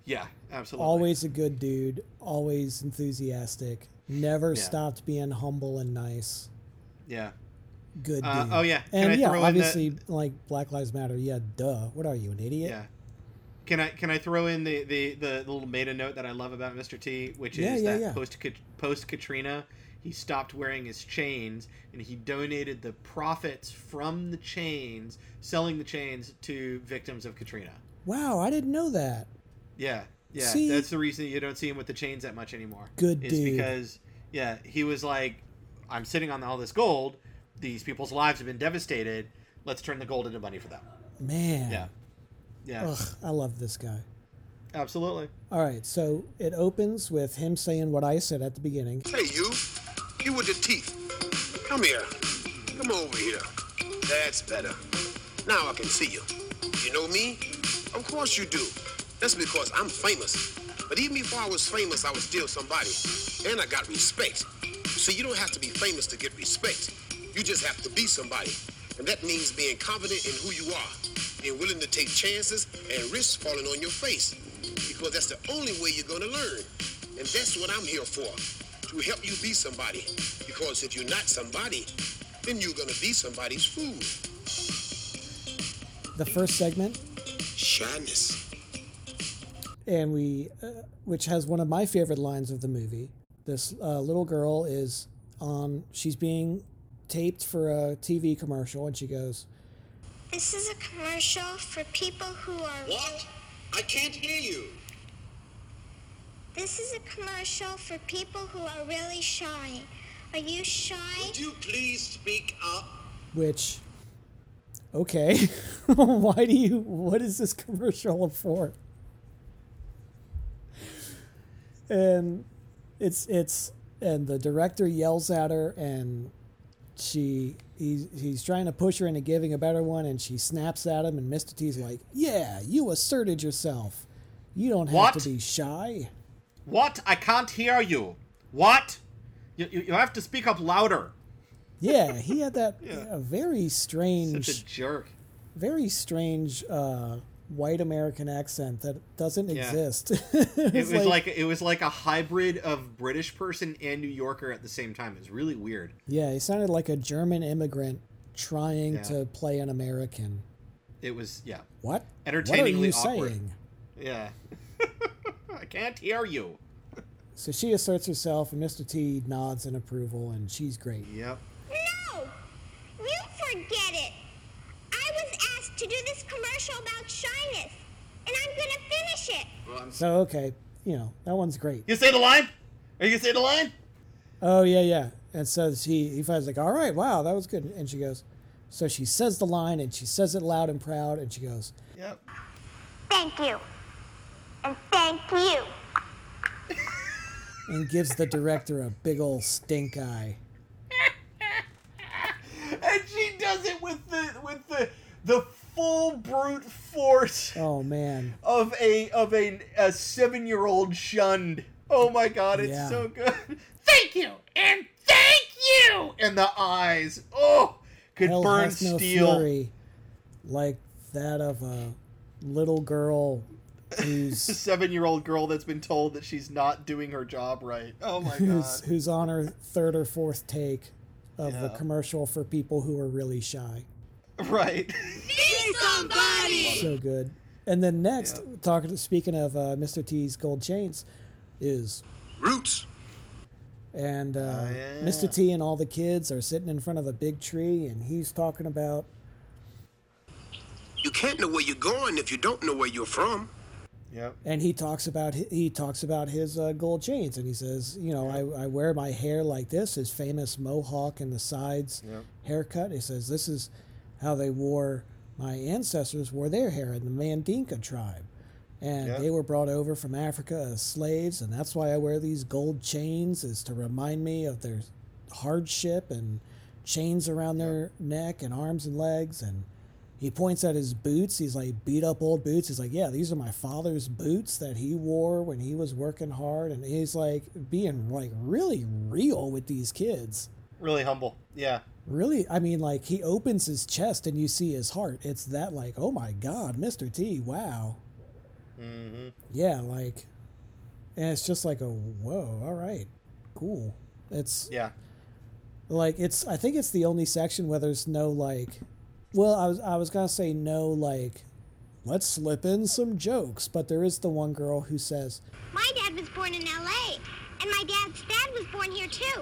Yeah, absolutely. Always a good dude, always enthusiastic, never Yeah. stopped being humble and nice. Yeah. Good dude. Uh, oh, yeah. Can and I yeah, throw in the- obviously, like Black Lives Matter. Yeah, duh. What are you, an idiot? Yeah. Can I can I throw in the, the, the little meta note that I love about Mr. T, which is Yeah, yeah, that yeah. post post Katrina, he stopped wearing his chains and he donated the profits from the chains, selling the chains to victims of Katrina. Wow, I didn't know that. Yeah, yeah. See? That's the reason you don't see him with the chains that much anymore. Good is dude. because yeah, he was like, I'm sitting on all this gold. These people's lives have been devastated. Let's turn the gold into money for them. Man. Yeah. Yeah. Ugh, I love this guy. Absolutely. All right, so it opens with him saying what I said at the beginning. Hey, you. You with your teeth. Come here. Come over here. That's better. Now I can see you. You know me? Of course you do. That's because I'm famous. But even before I was famous, I was still somebody. And I got respect. So you don't have to be famous to get respect. You just have to be somebody. And that means being confident in who you are. Being willing to take chances and risks falling on your face. Because that's the only way you're gonna learn. And that's what I'm here for. To help you be somebody. Because if you're not somebody, then you're gonna be somebody's fool. The first segment, Shyness. and we, uh, which has one of my favorite lines of the movie. This uh, little girl is on, she's being taped for a TV commercial, and she goes, This is a commercial for people who are. What? I can't hear you. This is a commercial for people who are really shy. Are you shy? Would you please speak up? which, okay, why do you, what is this commercial for? And it's, it's, and the director yells at her and she he's, he's trying to push her into giving a better one and she snaps at him and mr t's like yeah you asserted yourself you don't have What? to be shy What? I can't hear you. What? You, you, you have to speak up louder. yeah he had that Yeah. uh, very strange Such a jerk. very strange uh, white american accent that doesn't Yeah. exist It was like, it was like a hybrid of British person and New Yorker at the same time. It was really weird. yeah he sounded like a german immigrant trying Yeah. to play an american It was yeah. what Entertainingly what are you awkward. saying Yeah. I can't hear you. So she asserts herself, and Mr. T nods in approval, and she's great. Yep. No! You forget it! I was asked to do this commercial about shyness, and I'm gonna finish it! Well, I'm So, okay, you know, that one's great. You say the line? Are you gonna say the line? Oh, yeah, yeah. And so he, he finds like, all right, wow, that was good. And she goes, so she says the line, and she says it loud and proud, and she goes, Yep. Thank you. And thank you. and gives the director a big old stink eye. And she does it with the with the the full brute force Oh, man. of a of a, a seven year old shunned. Oh my god, it's Yeah. so good. Thank you and thank you. And the eyes, oh, could Hell burn has no steel. fury like that of a little girl A who's seven year old girl that's been told that she's not doing her job right. Oh my who's god. who's on her third or fourth take of the commercial for people who are really shy. Right. Be somebody! So good. And then next, talking speaking of uh, Mr. T's gold chains, is Roots. and uh, Oh, yeah. Mr. T and all the kids are sitting in front of a big tree, and he's talking about You can't know where you're going if you don't know where you're from. Yep. and he talks about he talks about his uh, gold chains, and he says, you know, I, I wear my hair like this, his famous mohawk in the sides Yep. haircut. He says this is how they wore my ancestors wore their hair in the Mandinka tribe, and Yep. they were brought over from Africa as slaves, and that's why I wear these gold chains is to remind me of their hardship and chains around their neck and arms and legs and he points at his boots. He's like beat up old boots. He's like, yeah, these are my father's boots that he wore when he was working hard. And he's like being like really real with these kids. Really humble. Yeah. Really, I mean, like he opens his chest and you see his heart. It's that like, oh my God, Mr. T, wow. Mm-hmm. Yeah, like, and it's just like a whoa, all right, cool. It's Yeah. like it's I think it's the only section where there's no like well I was I was gonna say no like let's slip in some jokes but there is the one girl who says My dad was born in LA, and my dad's dad was born here too.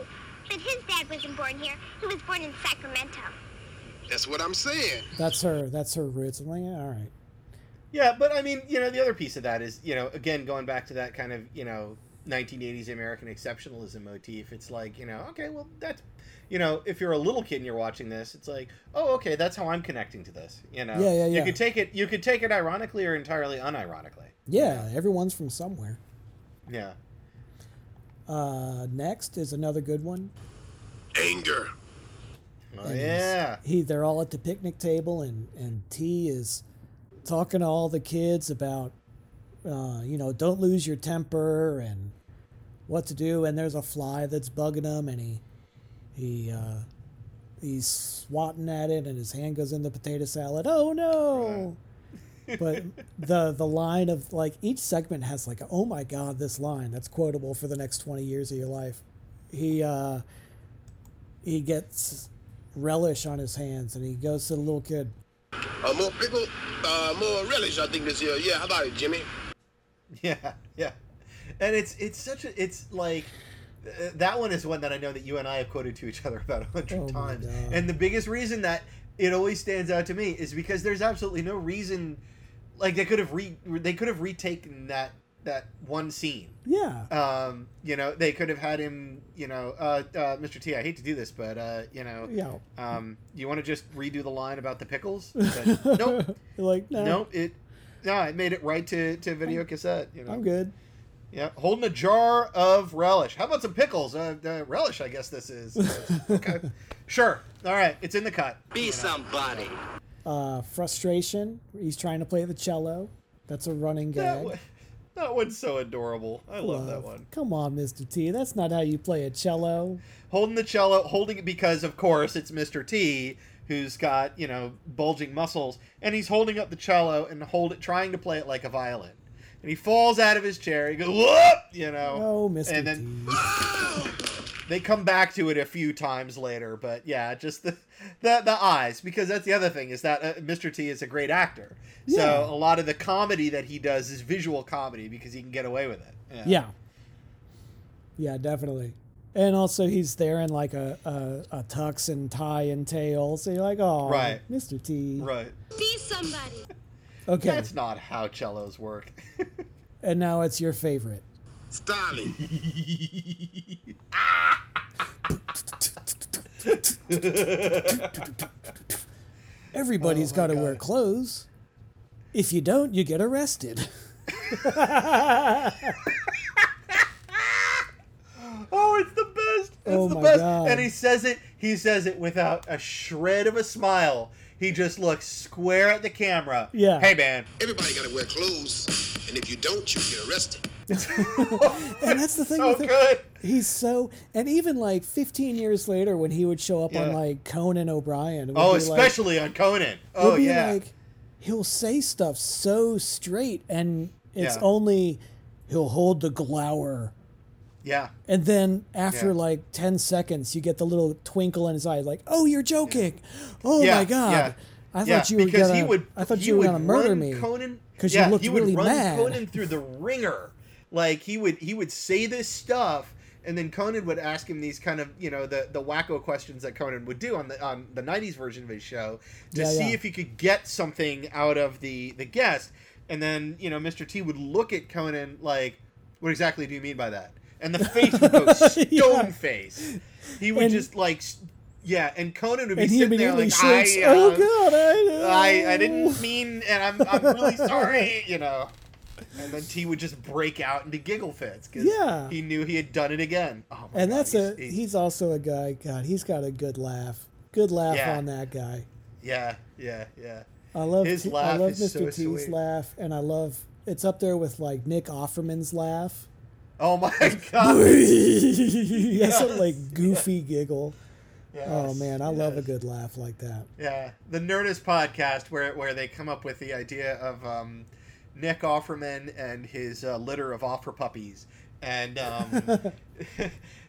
But his dad wasn't born here. He was born in Sacramento. That's what I'm saying. that's her that's her roots I'm like yeah, all right Yeah, but I mean, you know, the other piece of that is, you know, again, going back to that kind of, you know, 1980s American exceptionalism motif. It's like you know, okay, well that's you know, if you're a little kid and you're watching this, it's like, oh, okay, that's how I'm connecting to this. You know, Yeah, yeah, You could take it, you could take it ironically or entirely unironically. Yeah, everyone's from somewhere. Yeah. Uh, next is another good one. Anger. Oh yeah. He they're all at the picnic table and and T is talking to all the kids about uh, you know, don't lose your temper and what to do and there's a fly that's bugging him and he he uh he's swatting at it and his hand goes in the potato salad. Oh no. but the the line of like each segment has like oh my god this line that's quotable for the next 20 years of your life. He uh he gets relish on his hands and he goes to the little kid Uh, more pickle, uh, more relish, I think this year. Yeah, how about it, Jimmy? Yeah, yeah, and it's it's such a it's like uh, that one is one that I know that you and I have quoted to each other about a hundred Oh times, and the biggest reason that it always stands out to me is because there's absolutely no reason, like they could have re they could have retaken that that one scene. yeah Um, you know, they could have had him. You know, uh, uh, Mr. T. I hate to do this, but uh, you know, yeah um, you want to just redo the line about the pickles? But nope, like no nope. It no, it made it right to, to video cassette. You know, i'm good yeah, holding a jar of relish. How about some pickles? Uh, uh, relish, I guess this is. okay, sure. All right, it's in the cut. Be somebody. uh frustration he's trying to play the cello that's a running That, gag one, that one's so adorable. I love that one. come on mr t that's not how you play a cello Holding the cello, holding it because, of course, it's Mr. T, who's got you know bulging muscles, and he's holding up the cello and hold it, trying to play it like a violin. And he falls out of his chair. He goes, "Whoop!" You know. oh mr And then they come back to it a few times later but yeah just the the, the eyes because that's the other thing is that uh, mr t is a great actor Yeah. so a lot of the comedy that he does is visual comedy because he can get away with it yeah yeah definitely and also he's there in like a, a, a tux and tie and tail so you're like oh Right. mr t right Be somebody. okay that's not how cellos work and now it's your favorite Styling. Everybody's Oh got to wear clothes. If you don't, you get arrested. oh it's the best it's Oh the my best God. and he says it he says it without a shred of a smile he just looks square at the camera Yeah. hey man Everybody gotta wear clothes, and if you don't, you get arrested. And that's the thing so with it. good He's so, and even like 15 years later, when he would show up on like Conan O'Brien, oh be like- especially on conan oh, would oh be yeah like he'll say stuff so straight, and it's Yeah. only he'll hold the glower, yeah and then after Yeah. like 10 seconds, you get the little twinkle in his eye, like, "Oh, you're joking! Oh Yeah, my god! yeah. I thought Yeah, you were because gonna, he would. I thought you were gonna murder run me." Conan, 'Cause you yeah, looked he would really run mad. Conan through the ringer. Like he would, he would say this stuff, and then Conan would ask him these kind of, you know, the the wacko questions that Conan would do on the on the '90s version of his show to Yeah, see yeah. if he could get something out of the the guest. And then you know, Mr. T would look at Conan like, "What exactly do you mean by that?" And the face would go stone Yeah. face. He would And- just like. Yeah, and Conan would be sitting there like, shrieks, I, "Oh uh, god, I, I, I didn't mean, and I'm, I'm really sorry, you know. And then T would just break out into giggle fits because Yeah. he knew he had done it again. Oh my And God, that's he's, a he's, also a guy. God, he's got a good laugh. Good laugh Yeah. on that guy. yeah, yeah, yeah. I love His T- I laugh love is Mr. so T's sweet. laugh, and I love it's up there with like Nick Offerman's laugh. Oh my God. has a like goofy giggle. Oh man, I love a good laugh like that. Yeah, the Nerdist podcast where where they come up with the idea of um, Nick Offerman and his uh, litter of offer puppies, and um,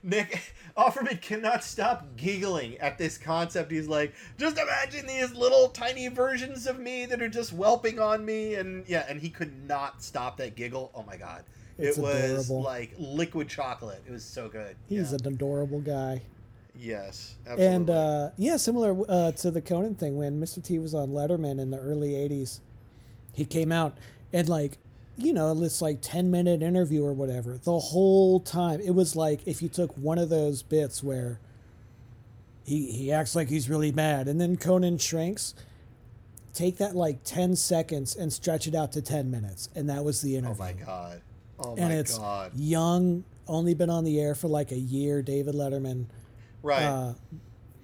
Nick Offerman cannot stop giggling at this concept. He's like, just imagine these little tiny versions of me that are just whelping on me, and yeah, and he could not stop that giggle. Oh my god, It's it was adorable. like liquid chocolate. It was so good. He's yeah. an adorable guy. yes, absolutely. And uh, yeah, similar uh, to the Conan thing when Mr. T was on Letterman in the early '80s, he came out and like you know, this like 10 minute interview or whatever, the whole time, it was like if you took one of those bits where he, he acts like he's really mad and then Conan shrinks, take that like 10 seconds and stretch it out to 10 minutes. And that was the interview. Oh my god. Oh and my it's god. young, only been on the air for like a year, David Letterman. Right. Uh,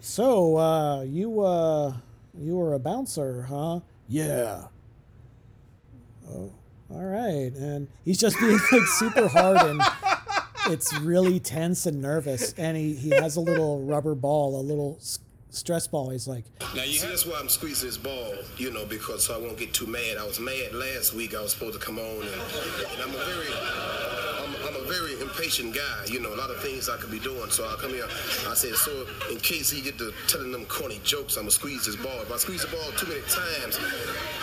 so uh, you uh, you were a bouncer, huh? Yeah. Oh, all right. And he's just being like super hard and it's really tense and nervous. And he, he has a little rubber ball, a little stress ball. He's like, Now you see, that's why I'm squeezing this ball, you know, because so I won't get too mad. I was mad last week. I was supposed to come on, and, and I'm a very, I'm, I'm a very impatient guy. You know, a lot of things I could be doing. So I come here. I said, so in case he get to telling them corny jokes, I'm gonna squeeze this ball. If I squeeze the ball too many times,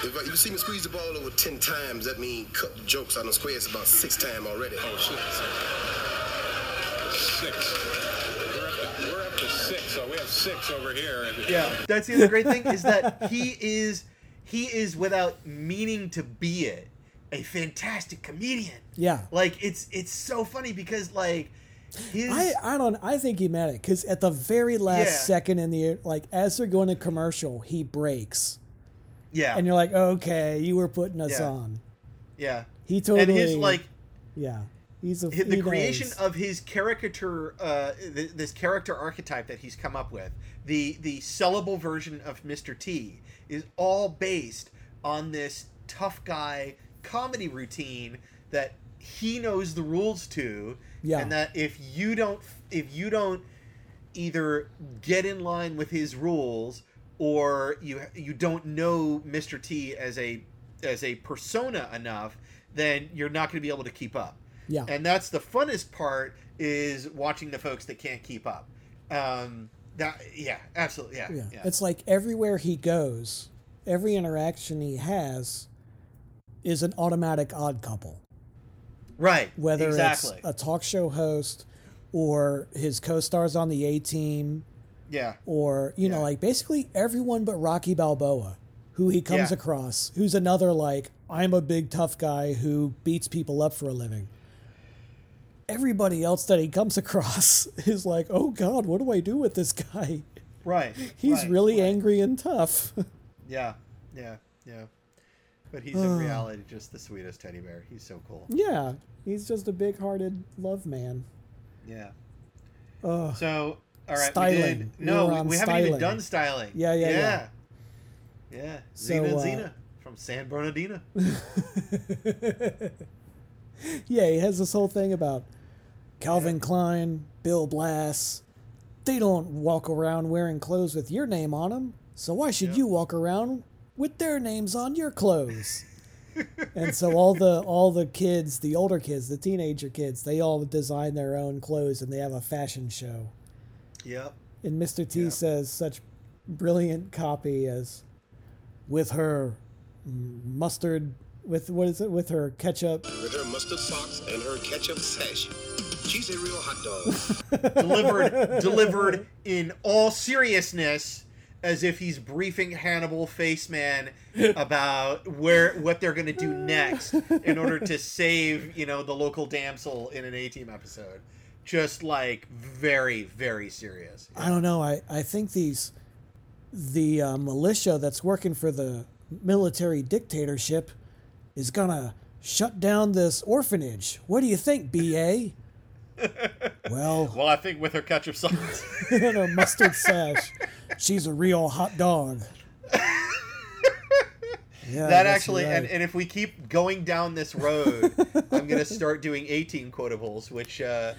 if, I, if you see me squeeze the ball over ten times, that means cut the jokes. I done squared about six times already. Oh shit. Six. Six, so we have six over here. Yeah, that's the other great thing is that he is he is without meaning to be it a fantastic comedian. yeah. Like it's it's so funny because like his I, I don't I think he meant it because at the very last Yeah. second in the like as they're going to commercial he breaks yeah and you're like okay you were putting us Yeah. on yeah he totally and his like yeah he's a the he creation knows. of his caricature uh th- this character archetype that he's come up with the the sellable version of Mr. T is all based on this tough guy comedy routine that he knows the rules to Yeah. and that if you don't if you don't either get in line with his rules or you you don't know Mr. T as a as a persona enough, then you're not going to be able to keep up. Yeah. And that's the funnest part is watching the folks that can't keep up. Um that yeah, absolutely. Yeah. yeah. yeah. it's like everywhere he goes every interaction he has is an automatic odd couple right. whether exactly. it's a talk show host or his co-stars on the A team yeah. or you know like basically everyone but Rocky Balboa who he comes Yeah. across who's another like I'm a big tough guy who beats people up for a living everybody else that he comes across is like oh god what do I do with this guy Right. he's right, really right. angry and tough Yeah. Yeah. Yeah. But he's in reality just the sweetest teddy bear. He's so cool. yeah he's just a big-hearted love man Yeah. Ugh. So, all right, Styling. we did. No, we, we haven't even done styling. Yeah, yeah, yeah. yeah. Yeah. So, uh, from San Bernardino. Yeah, he has this whole thing about Calvin Klein, Bill Blass. They don't walk around wearing clothes with your name on them, so why should you walk around with their names on your clothes? and so all the all the kids, the older kids, the teenager kids, they all design their own clothes and they have a fashion show. Yep. And Mr. T Yeah. says such brilliant copy as with her mustard with what is it with her ketchup With her mustard socks and her ketchup sash. She's a real hot dog. Delivered delivered in all seriousness as if he's briefing Hannibal Faceman about where what they're going to do next in order to save, you know, the local damsel in an A-team episode. Just like very very serious. I don't know. I, I think these the uh, militia that's working for the military dictatorship is gonna shut down this orphanage. What do you think, BA? well, Well, I think with her ketchup sauce. and her mustard sash, she's a real hot dog. Yeah, that actually right. and, and if we keep going down this road i'm going to start doing A-Team quotables which uh,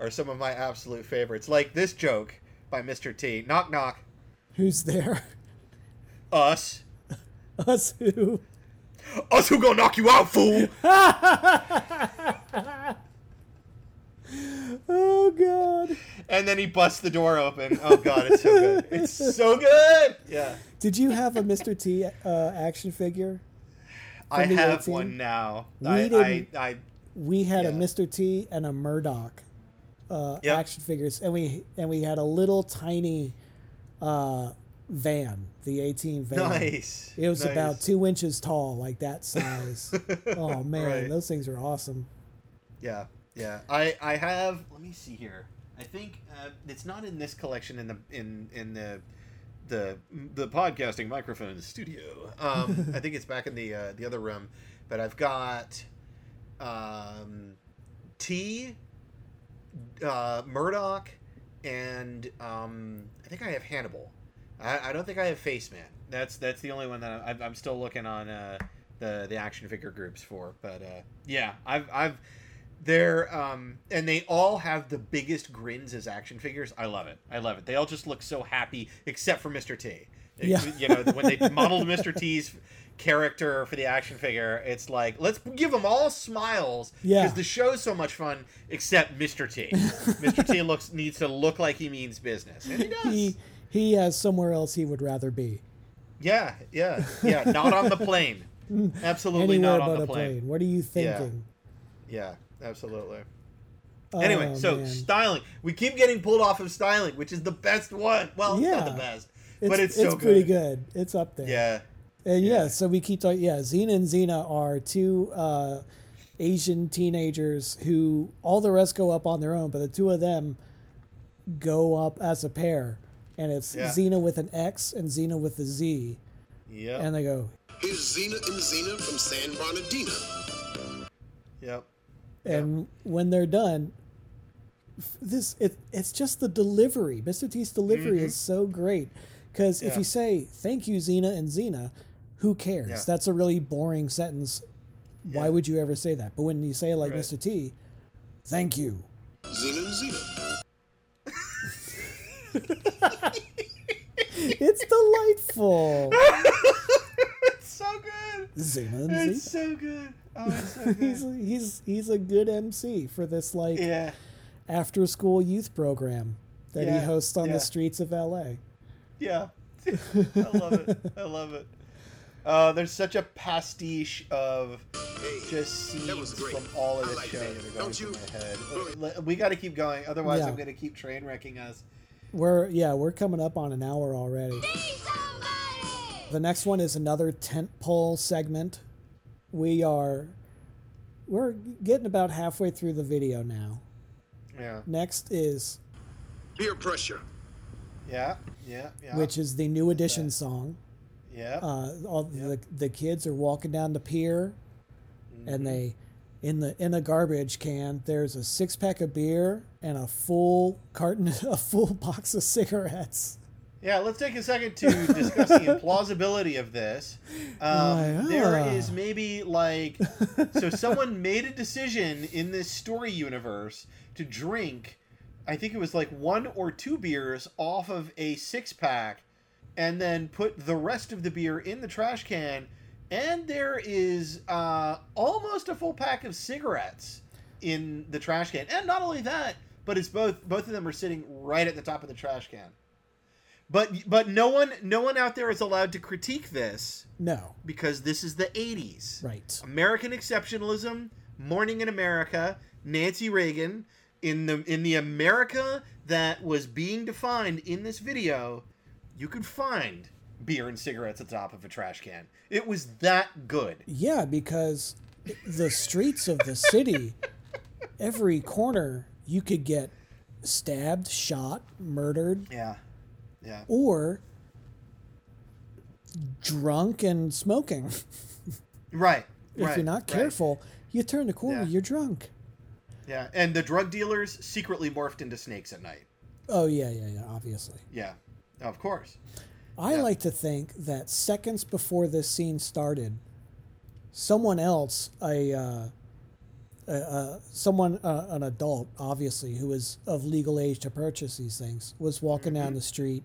are some of my absolute favorites like this joke by mr t knock knock who's there? us Us who? us who gonna knock you out fool Oh God! and then he busts the door open oh god it's so good it's so good yeah Did you have a Mr. T uh, action figure? i have 18? one now We I, I, didn't- I we had a Mr. T and a Murdock uh, Yep. action figures, and we and we had a little tiny uh, van, the A-Team van. Nice. It was nice. about two inches tall, like that size. oh man, Right. those things are awesome. Yeah, yeah. I I have. Let me see here. I think uh, it's not in this collection in the in in the the the podcasting microphone studio. Um, I think it's back in the uh, the other room. But I've got um, T, uh, Murdock, and um, I think I have Hannibal. I, I don't think I have Face Man. That's that's the only one that I'm, I'm still looking on uh, the the action figure groups for. But uh, yeah, I've I've they're um and they all have the biggest grins as action figures. I love it. I love it. They all just look so happy, except for Mr. T. Yeah. You know when they modeled Mr. T's character for the action figure, it's like let's give them all smiles Yeah. because the show's so much fun. Except Mr. T. Mr. T looks needs to look like he means business, and he does. He he has somewhere else he would rather be. Yeah, yeah, yeah. Not on the plane. Absolutely Anywhere not on the plane. plane. What are you Yeah. thinking? Yeah, absolutely. Oh, Anyway, so man. styling. We keep getting pulled off of styling, which is the best one. Well, it's not the best, but it's so pretty good. good. It's up there. Yeah, And yeah, Yeah. so we keep talking. Yeah, Xena and Xena are two uh, Asian teenagers who all the rest go up on their own, but the two of them go up as a pair, and it's Yeah. Xena with an X and Zena with a Z, Yeah. and they go, Here's Xena and Xena from San Bernardino. yep. And when they're done, this it it's just the delivery. Mr. T's delivery is so great because if Mm-hmm. You say thank you Xena and Xena, who cares? Yeah. That's a really boring sentence. Why would you ever say that? But when you say it like Right. Mr. T, thank you. Xena and Xena. It's delightful. It's so good. Xena and It's Xena. so good. Oh, so He's he's he's a good MC for this like yeah, after school youth program that Yeah, he hosts on yeah. the streets of LA. yeah. I love it. I love it. Uh, there's such a pastiche of just scenes from all of I the like show that. that are going Don't through you? my head. Really? We got to keep going, otherwise Yeah. I'm going to keep train wrecking us. We're yeah, we're coming up on an hour already. Need somebody! The next one is another tent pole segment. We are we're getting about halfway through the video now. Yeah, Next is Peer pressure. yeah, yeah, yeah. which is the new edition song. yeah, Uh, all the the kids are walking down the pier, and they in the in a garbage can. There's a six pack of beer and a full carton, a full box of cigarettes. Yeah, let's take a second to discuss the implausibility of this. Um, Like, there ah. maybe like, so someone made a decision in this story universe to drink, I think it was like one or two beers off of a six pack, and then put the rest of the beer in the trash can, and there is uh, almost a full pack of cigarettes in the trash can, and not only that, but it's both both of them are sitting right at the top of the trash can. But but no one no one out there is allowed to critique this No, because this is the 80s. right. American exceptionalism, Morning in America, Nancy Reagan in the in the America that was being defined in this video, you could find beer and cigarettes at the top of a trash can. It was that good. Yeah, because the streets of the city, every corner, you could get stabbed, shot, murdered, Yeah. Yeah. or drunk and smoking. Right. if right, you're not right. careful, you turn the corner, Yeah. you're drunk. Yeah, and the drug dealers secretly morphed into snakes at night. Oh yeah, yeah, yeah. Obviously, Yeah. Of course. I Yeah. like to think that seconds before this scene started, someone else, a, uh, uh, uh, someone, uh, an adult, obviously, who is of legal age to purchase these things, was walking Mm-hmm. down the street,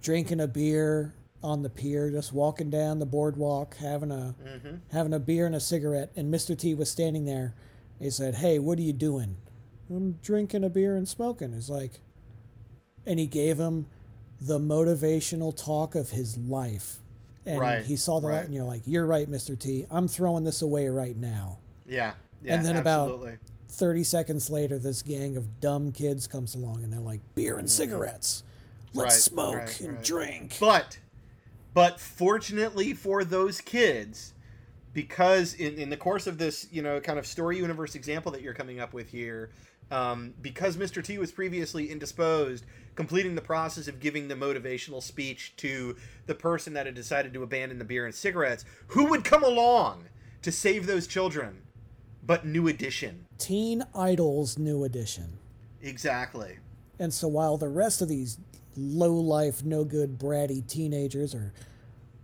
drinking a beer on the pier, just walking down the boardwalk, having a Mm-hmm. having a beer and a cigarette, and Mr. T was standing there. He said, "Hey, what are you doing?" I'm drinking a beer and smoking. It's like, and he gave him the motivational talk of his life. And Right, he saw the light, and you're like, "You're right, Mr. T. I'm throwing this away right now." Yeah. Yeah. And then about- 30 seconds later, this gang of dumb kids comes along, and they're like, "Beer Mm-hmm. and cigarettes." Let's Right, smoke right, and right. drink. But, but fortunately for those kids, because in, in the course of this, you know, kind of story universe example that you're coming up with here, um, because Mr. T was previously indisposed, completing the process of giving the motivational speech to the person that had decided to abandon the beer and cigarettes, who would come along to save those children? But New Edition. Teen Idols New Edition. Exactly. And so while the rest of these low life, no good, bratty teenagers are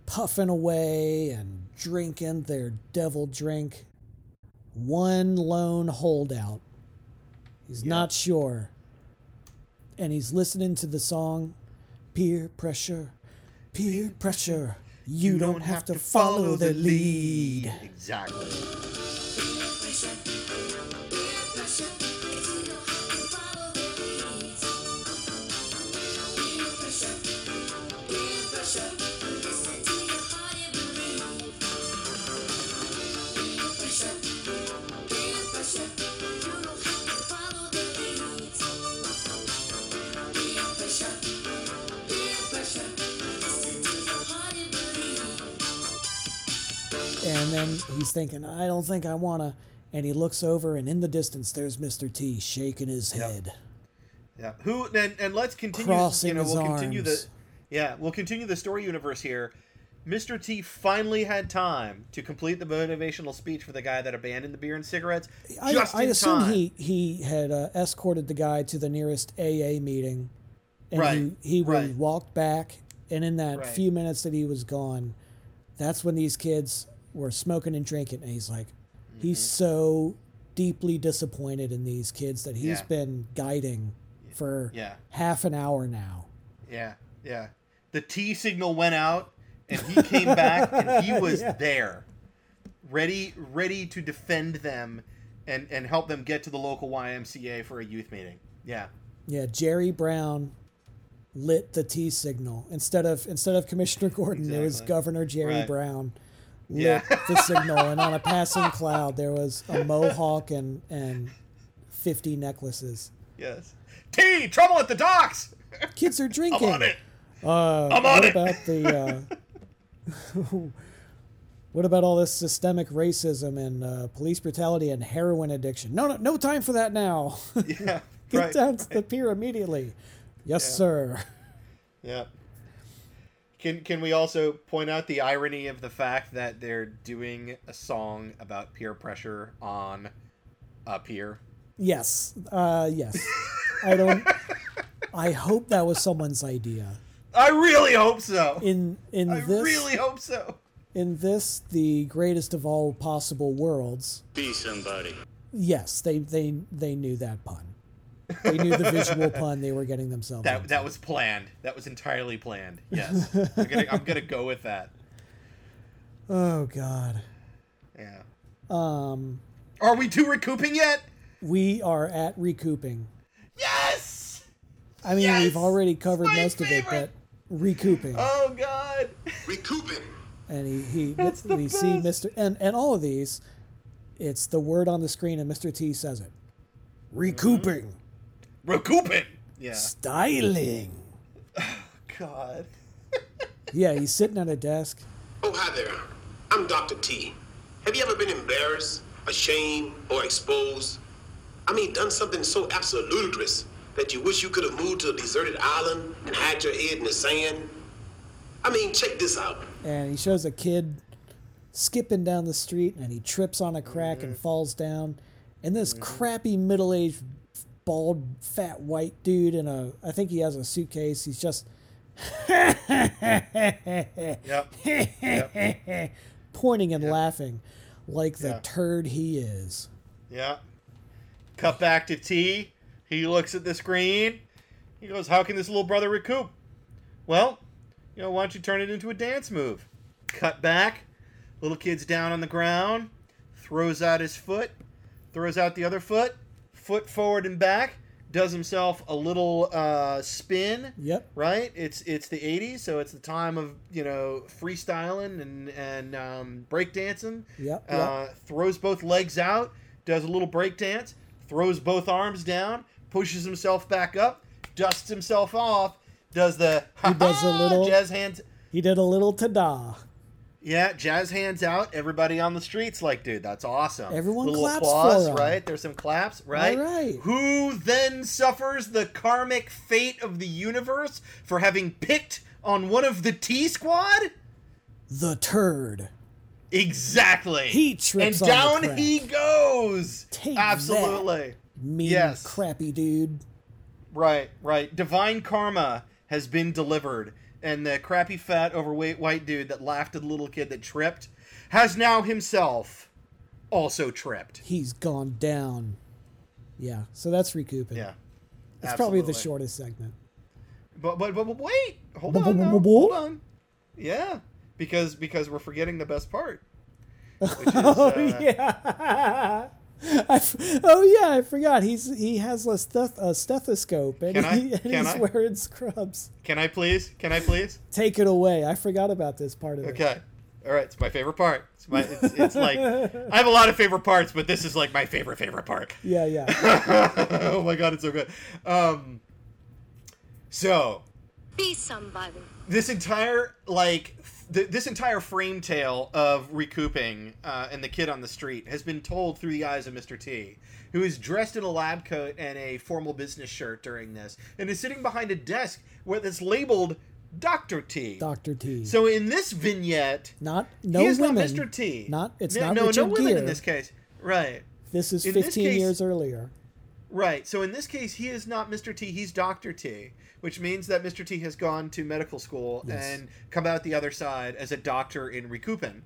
puffing away and drinking their devil drink, one lone holdout. He's not sure. And he's listening to the song Peer Pressure, Peer Pressure. You, don't, have, to follow the lead. Exactly. Then he's thinking, I don't think I want to. And he looks over, and in the distance, there's Mr. T shaking his Yep. head. Yeah. Who and, and let's continue. Crossing you know, his we'll continue the. arms. Yeah, we'll continue the story universe here. Mr. T finally had time to complete the motivational speech for the guy that abandoned the beer and cigarettes. I, just I assume time. he he had uh, escorted the guy to the nearest AA meeting, and Right, he he right. would walked back, and in that Right. few minutes that he was gone, that's when these kids were smoking and drinking, and he's like, he's mm-hmm. so deeply disappointed in these kids that he's Yeah. been guiding for Yeah. half an hour now. Yeah, yeah. The T signal went out, and he came back, and he was Yeah. there, ready, ready to defend them, and and help them get to the local YMCA for a youth meeting. Yeah, Yeah, Jerry Brown lit the T signal instead of instead of Commissioner Gordon. It was Governor Jerry Right. Brown lit Yeah. the signal, and on a passing cloud there was a mohawk and and fifty necklaces. yes. T, trouble at the docks. Kids are drinking. I'm drinking. on it. Uh, I'm on what it. about the? Uh, what about all this systemic racism and uh, police brutality and heroin addiction? No, no, no time for that now. Yeah, Get right. down to the pier immediately. Yes, sir. Yeah. Can can we also point out the irony of the fact that they're doing a song about peer pressure on a pier? Yes. Uh, yes. I don't. I hope that was someone's idea. I really hope so. In in I this really hope so. in this the greatest of all possible worlds. Be somebody. Yes, they they they knew that pun. They knew the visual pun they were getting themselves. That into. that was planned. That was entirely planned. Yes. I'm gonna I'm gonna go with that. Oh God. Yeah. Um, Are we two recouping yet? we are at recouping. Yes. I mean, Yes! we've already covered my most of it, but recouping. Oh God. Recouping. and he he That's the we see. Mr. and and all of these, it's the word on the screen and Mr. T says it. Recouping, Recouping. Yeah. styling. Oh, God. Yeah, he's sitting at a desk. Oh, hi there. I'm Dr. T. Have you ever been embarrassed, ashamed, or exposed? I mean, done something so absolute ludicrous that you wish you could have moved to a deserted island and had your head in the sand? I mean, check this out. and he shows a kid skipping down the street and he trips on a crack Mm-hmm. and falls down and this crappy middle-aged bald fat white dude in a i think he has a suitcase he's just Yep. yep. pointing and laughing like the Yeah. turd he is Yeah. Cut back to T. He looks at the screen. He goes, How can this little brother recoup? Well, you know, why don't you turn it into a dance move? Cut back. Little kid's down on the ground. Throws out his foot. Throws out the other foot. Foot forward and back. Does himself a little uh, spin. yep Right? It's it's the 80s, so it's the time of, you know, freestyling and, and um, breakdancing. Yep, Uh, throws both legs out, does a little break dance, throws both arms down, pushes himself back up, dusts himself off, does the He does a little- jazz hands. He did a little ta-da. Yeah, jazz hands out. Everybody on the streets like, dude, that's awesome. Everyone Little claps applause, for him. right? There's some claps, right? right. Who then suffers the karmic fate of the universe for having picked on one of the T Squad? The turd. Exactly. He trips and on the down he goes. Take Absolutely. Mean, Yes. crappy dude. Right, right. Divine karma has been delivered, and the crappy, fat, overweight white dude that laughed at the little kid that tripped has now himself also tripped. He's gone down. Yeah, so that's recouping. Yeah. It's probably the shortest segment. But but but, but wait, hold on, now. hold on. Yeah, because because we're forgetting the best part. Which is, Oh uh, yeah. I f- oh yeah, I forgot. He's he has a, steth- a stethoscope and, Can I? he, and Can he's I? wearing scrubs. Can I please? Can I please? Take it away. I forgot about this part of it. Okay. All right, it's my favorite part. It's my. It's, it's like I have a lot of favorite parts, but this is like my favorite favorite part. Yeah, yeah. oh my god, it's so good. Um. So Be somebody. this entire like th- this entire frame tale of recouping uh, and the kid on the street has been told through the eyes of Mr. T, who is dressed in a lab coat and a formal business shirt during this, and is sitting behind a desk where that's labeled Doctor T. Doctor T. So in this vignette, not no he is women. not Mr. T. Not it's no, not no, Richard no women Gere. in this case. Right. This is in this 15 case- years earlier. Right. So in this case, he is not Mr. T. He's Doctor T, which means that Mr. T has gone to medical school Yes. and come out the other side as a doctor in recouping.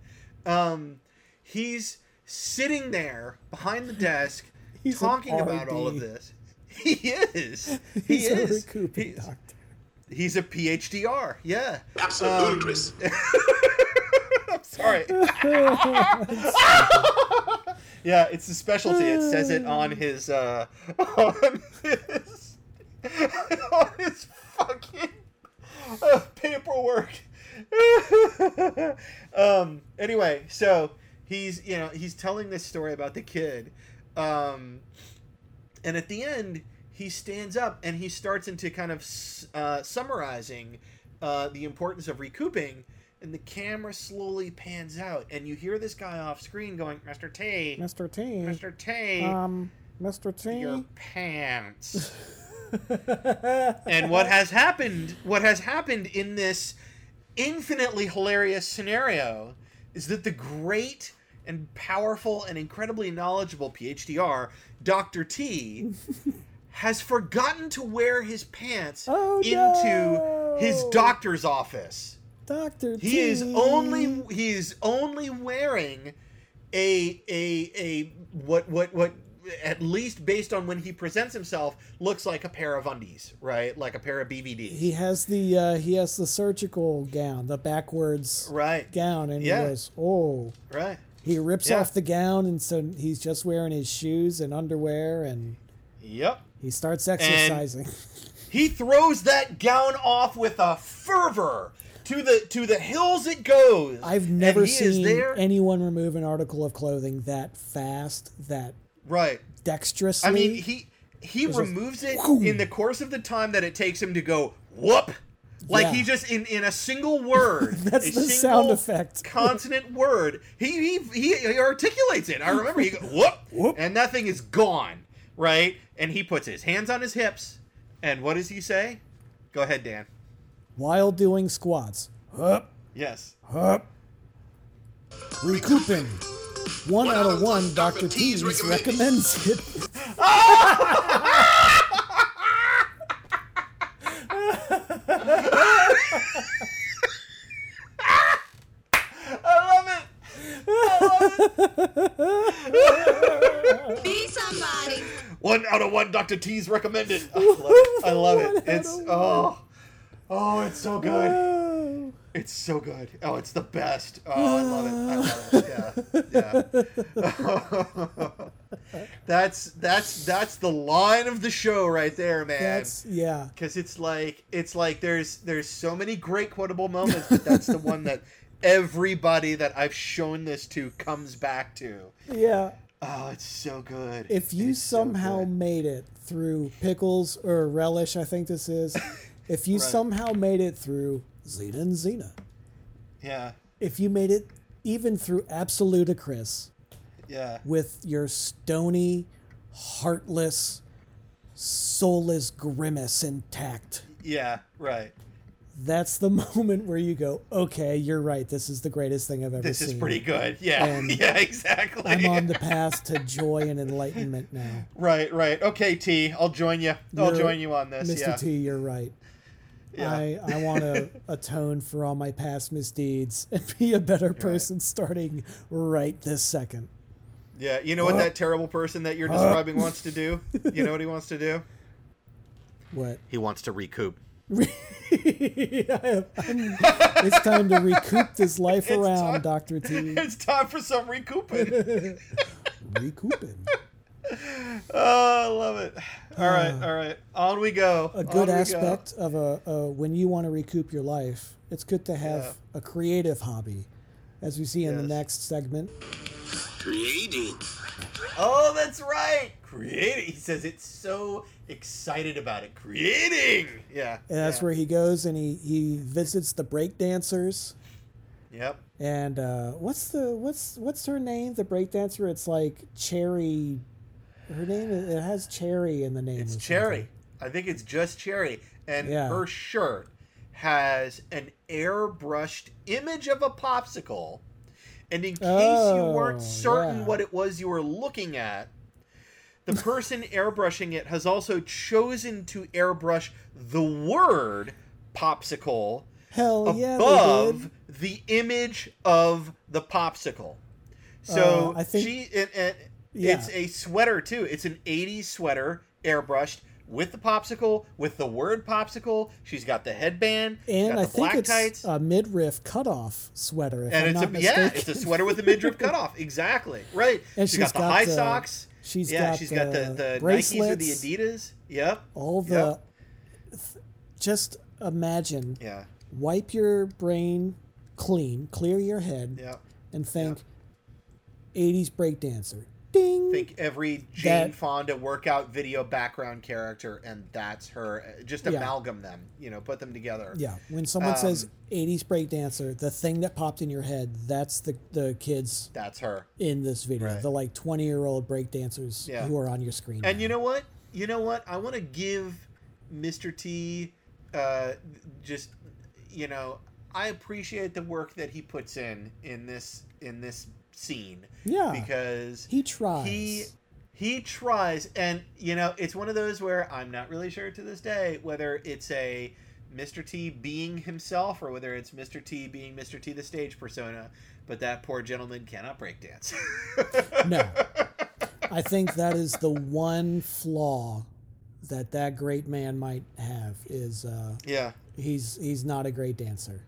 Um, he's sitting there behind the desk, He's talking about all of this. He is. He He's a is. He's, doctor. he's a PhDR. Yeah. Absolutely, Chris. I'm sorry. Yeah, it's a specialty. It says it on his uh on his on his fucking uh, paperwork. um anyway, so he's you know, he's telling this story about the kid. Um and at the end he stands up and he starts into kind of uh, summarizing uh, the importance of recouping and the camera slowly pans out and you hear this guy off screen going mr t Mr. T. mr t Um, Mr. T. your pants and what has happened what has happened in this infinitely hilarious scenario is that the great and powerful and incredibly knowledgeable PhDR, Dr. T, has forgotten to wear his pants Oh, into no. his doctor's office. Doctor T. He is only he is only wearing a a a what what what at least based on when he presents himself looks like a pair of undies, right? Like a pair of BVDs. He has the uh, he has the surgical gown, the backwards right. gown, and Yeah. he goes, oh. Right. He rips Yeah. off the gown, and so he's just wearing his shoes and underwear, and Yep. he starts exercising. He throws that gown off with a fervor. To the to the hills it goes. I've never seen anyone remove an article of clothing that fast, that right. dexterously. I mean, he he There's a- removes it in the course of the time that it takes him to go whoop. Like Yeah. he just in in a single word. That's a the single sound effect. consonant word. He, he he he articulates it. I remember he go whoop, Whoop. and that thing is gone. Right, and he puts his hands on his hips, and what does he say? Go ahead, Dan. While doing squats. Hup, Yes. hup. Recouping. One out of one, Dr. T's recommends recommends it. I love it. I love it. Be somebody. One out of one Dr. T's recommended. I love it. I love it. It's oh, oh, it's so good. It's so good. Oh, it's the best. Oh, I love it. I love it. Yeah, yeah. that's that's that's the line of the show right there, man. That's yeah. because it's like it's like there's there's so many great quotable moments, but that's the one that everybody that I've shown this to comes back to. Yeah. Oh, it's so good. If you It's so somehow good. made it through pickles or relish, I think this is, If you Right. somehow made it through Zena and Zena, Yeah. if you made it even through Absolutacris Yeah. with your stony, heartless, soulless grimace intact, Yeah. Right. that's the moment where you go, okay, you're right. This is the greatest thing I've ever This seen. This is pretty good. Yeah. And yeah. Exactly. I'm on the path to joy and enlightenment now. Right. Right. Okay, T. I'll join you. I'll You're- join you on this. Mr. Yeah. T, you're right. Yeah. I, I want to atone for all my past misdeeds and be a better person starting right this second. Yeah. You know what uh, that terrible person that you're uh, describing wants to do? You know what he wants to do? What? He wants to recoup. I'm- it's time to recoup this life around, time. Dr. T. It's time for some recouping. Recouping. oh, I love it. All right. All right. On we go. Uh, A good On we aspect of a, a when you want to recoup your life, it's good to have Yeah. a creative hobby. As we see in the next segment. Creating. Oh, that's right. Creating. He says it's so excited about it. Creating. Yeah. And that's yeah. where he goes and he, he visits the break dancers. Yep. And uh, what's the what's what's her name? The breakdancer. It's like Cherry. Her name it has Cherry in the name. It's Cherry. I think it's just Cherry. And Yeah. her shirt has an airbrushed image of a popsicle. And in case you Oh, weren't certain yeah. what it was you were looking at, the person airbrushing it has also chosen to airbrush the word popsicle Hell above did. the image of the popsicle. So Uh, I think- she and, and Yeah. it's a sweater too. It's an 80s sweater airbrushed with the popsicle, with the word popsicle. She's got the headband, And got I the think black it's tights. a midriff cutoff sweater. If and I'm it's not a mistaken. yeah, it's a sweater with a midriff cutoff. Exactly. Right. And she's she's got the high the- socks. she's yeah, got she's got the, the the Nikes or the. Adidas. Yep. all the. Yep. Just imagine. Yeah. Wipe your brain clean, clear your head, Yep. and think, '80s breakdancer. Ding. think every Jane That- Fonda workout video background character, and that's her. Just Yeah. amalgam them, you know, put them together. Yeah, when someone says Um, 80s breakdancer, the thing that popped in your head, that's the, the kids That's her. in this video. Right. The like 20 year old breakdancers Yeah. who are on your screen. And now. you know what? You know what? I want to give Mr. T uh, just you know, I appreciate the work that he puts in in this in this scene. Yeah. Because he tries. he he tries and you know it's one of those where i'm not really sure to this day whether it's a mr t being himself or whether it's mr t being mr t the stage persona but that poor gentleman cannot break dance No. I think that is the one flaw that that great man might have is uh, yeah he's he's not a great dancer.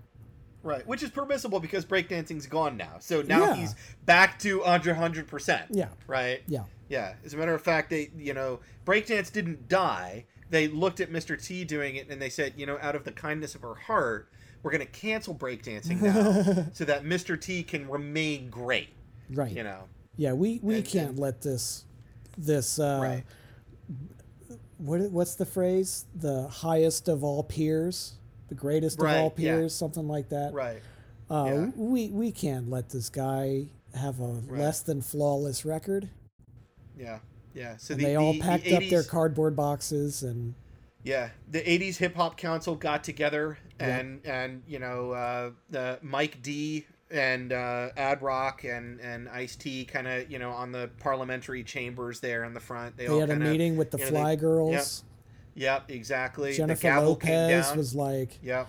Right which is permissible because breakdancing's gone now so now Yeah. he's back to under 100% Yeah. right Yeah. Yeah, as a matter of fact, they you know breakdance didn't die. They looked at Mr. T doing it and they said, you know, out of the kindness of her heart, we're going to cancel breakdancing now so that Mr. T can remain great. Right. You know, Yeah, we, we And- can't and- let this this uh right? what what's the phrase? The highest of all peers, the greatest Right, of all yeah. peers, something like that. Right. Uh, yeah. We we can't let this guy have a less than flawless record. Yeah. Yeah. So And the, they all the- the packed up their cardboard boxes and Yeah, the '80s Hip Hop Council got together, Yeah. and and you know uh, the Mike D and uh, Ad Rock and and Ice T kind of you know on the parliamentary chambers there in the front. They, they all had a meeting with the you know, Fly they- Girls. Yep, exactly. Jennifer Lopez was like, Yep.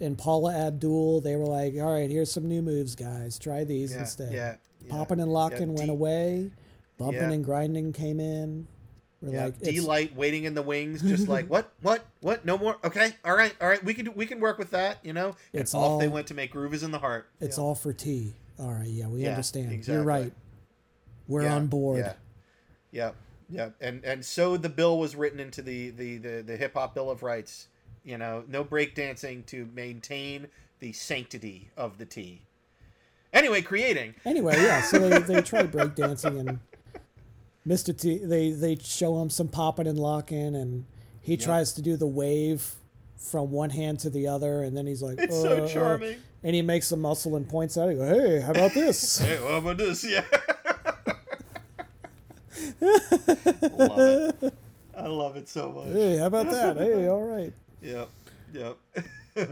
and Paula Abdul, they were like, all right, here's some new moves, guys. Try these Yeah, instead. yeah, yeah. Popping and locking Yeah, went D- away. Bumping Yeah. and grinding came in. We're Yeah, like, "Deee-Lite, waiting in the wings, just like what, what, what? No more. Okay, all right, all right. We can do, we can work with that. You know. And It's off they went to make Groove is in the Heart. It's Yeah. all for T. All right, yeah, we Yeah, understand. exactly. You're right. We're Yeah, on board. Yeah. Yep. Yep. And and so the bill was written into the the the, the hip hop bill of rights. You know, no breakdancing to maintain the sanctity of the T. Anyway, creating. Anyway, yeah, so they, they try breakdancing and Mr. T they they show him some popping and locking and he tries to do the wave from one hand to the other, and then he's like, It's "Uh, so uh," charming. and he makes a muscle and points. He go, "Hey, how about this?" Hey, what about this? Yeah. love it. I love it so much. hey, how about that? Hey, all right. Yep. Yep.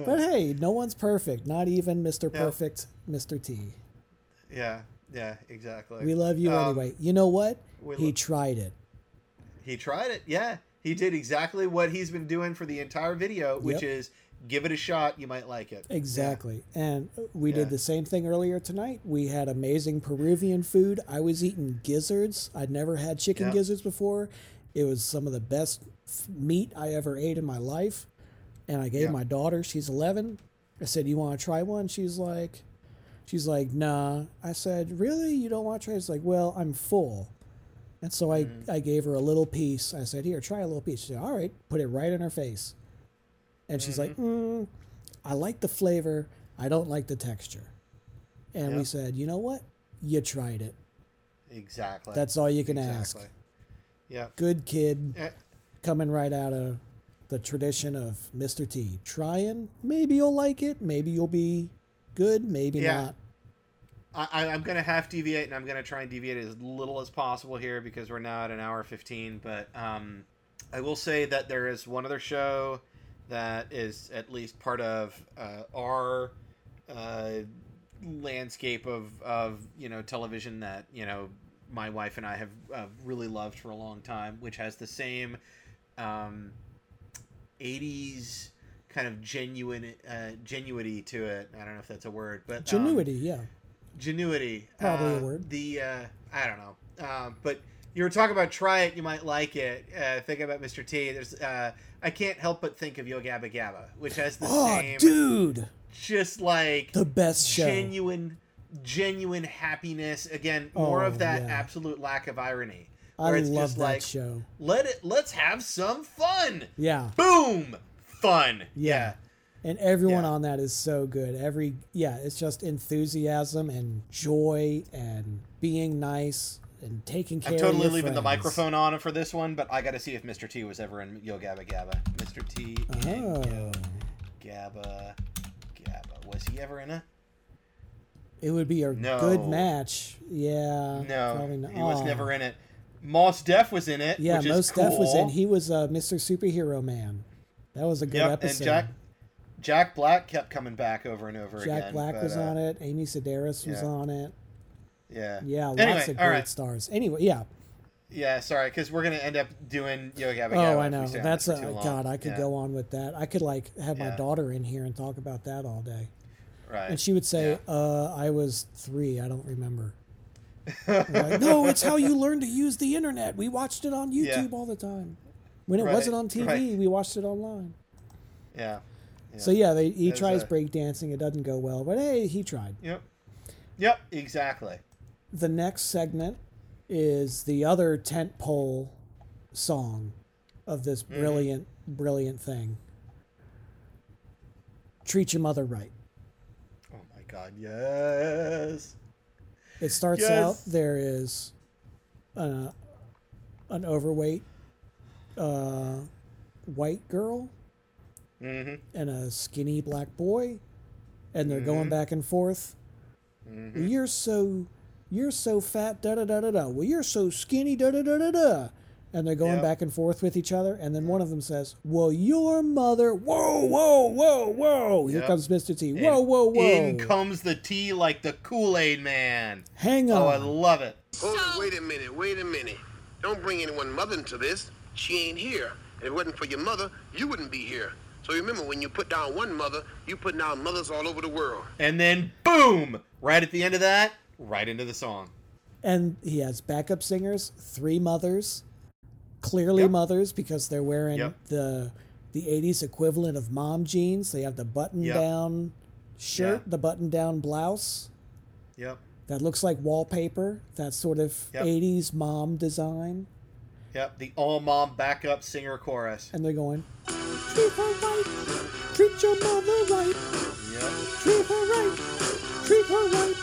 But hey, no one's perfect. Not even Mr. Yeah. Perfect, Mr. T. yeah. Yeah. Exactly. We love you Um, anyway. You know what? He lo- tried it. He tried it. Yeah. He did exactly what he's been doing for the entire video, which Yep. is give it a shot. You might like it. Exactly. And we Yeah. did the same thing earlier tonight. We had amazing Peruvian food. I was eating gizzards. I'd never had chicken Yeah. gizzards before. It was some of the best meat I ever ate in my life. And I gave Yeah. my daughter, she's 11. I said, "You want to try one?" She's like she's like, "Nah." I said, "Really? You don't want to try?" It's like, "Well, I'm full." And so I, Mm-hmm. I gave her a little piece. I said, Here, try a little piece. She said, All right, put it right in her face. And she's like, Mm-hmm. mm, I like the flavor. I don't like the texture. And we said, You know what? You tried it. Exactly. That's all you can ask. Yeah. Good kid Eh, coming right out of the tradition of Mr. T. Trying. Maybe you'll like it. Maybe you'll be good. Maybe Yeah. not. I, I- I'm gonna half deviate, and I'm gonna try and deviate as little as possible here because we're now at an hour fifteen. But um, I will say that there is one other show that is at least part of uh, our uh, landscape of of you know television that you know my wife and I have uh, really loved for a long time, which has the same um, '80s kind of genuine uh, genuity to it. I don't know if that's a word, but um, Genuity, yeah. Genuity. Probably a uh, word. The uh, I don't know, but you were talking about try it, you might like it. Uh, think about Mr. T. There's uh, I can't help but think of Yo Gabba Gabba, which has the Oh, same, dude. just like The best show. genuine, genuine happiness. Again, more Oh, of that yeah. absolute lack of irony. I it's love just that like, show. Let it. Let's have some fun. Yeah. Boom. Fun. Yeah. And everyone Yeah. on that is so good. Every yeah, it's just enthusiasm and joy and being nice and taking care I'm totally leaving the microphone on for this one, but I got to see if Mr. T was ever in Yo Gabba Gabba. Mr. T in Oh. Yo Gabba Gabba. Was he ever in it? It would be a No. good match. Yeah. No, probably not. he was never in it. Mos Def was in it. Yeah, is cool. Def was in. It. He was uh, Mr. Superhero Man. That was a good yep, episode. and Jack Jack Black kept coming back over and over Jack again. Black but, was uh, on it. Amy Sedaris was on it. Yeah. Yeah, lots Anyway, of great right. stars. Anyway, yeah. Yeah, sorry, because we're gonna end up doing Yo Gabba Gabba. Oh, I know. That's a for too long. God. I could Yeah, go on with that. I could like have my Yeah. daughter in here and talk about that all day. Right. And she would say, Yeah. uh, I was three. I don't remember. Like, no, it's how you learn to use the internet. We watched it on YouTube all the time. When it Right, wasn't on TV, right. we watched it online. Yeah. So yeah, they, he There's tries a- breakdancing. It doesn't go well, but hey, he tried. Yep. Yep. Exactly. The next segment is the other tent pole song of this Mm-hmm. brilliant, brilliant thing. Treat your mother right. Oh my God. Yes. It starts Yes. out there is uh, an overweight uh, white girl Mm-hmm. and a skinny black boy, and they're going back and forth. Mm-hmm. You're so you're so fat, da da da da da. Well, you're so skinny, da da da da da. And they're going Yep. back and forth with each other, and then one of them says, "Well, your mother." Whoa, whoa, whoa, whoa! Here Yep. comes Mister T. Whoa, whoa, whoa! In comes the T like the Kool Aid Man. Hang on. Oh, I love it. Hold it, wait a minute, wait a minute. Don't bring anyone mother into this. She ain't here. If it wasn't for your mother, you wouldn't be here. So remember, when you put down one mother, you put down mothers all over the world. And then boom, right at the end of that, right into the song. and he has backup singers, three mothers, clearly Yep. mothers because they're wearing Yep. the the 80s equivalent of mom jeans. They have the button down shirt, Yeah. the button down blouse Yep. that looks like wallpaper. That sort of Yep. 80s mom design. Yep. The all mom backup singer chorus. And they're going, treat her right, treat your mother right, Yep. treat her right, treat her right.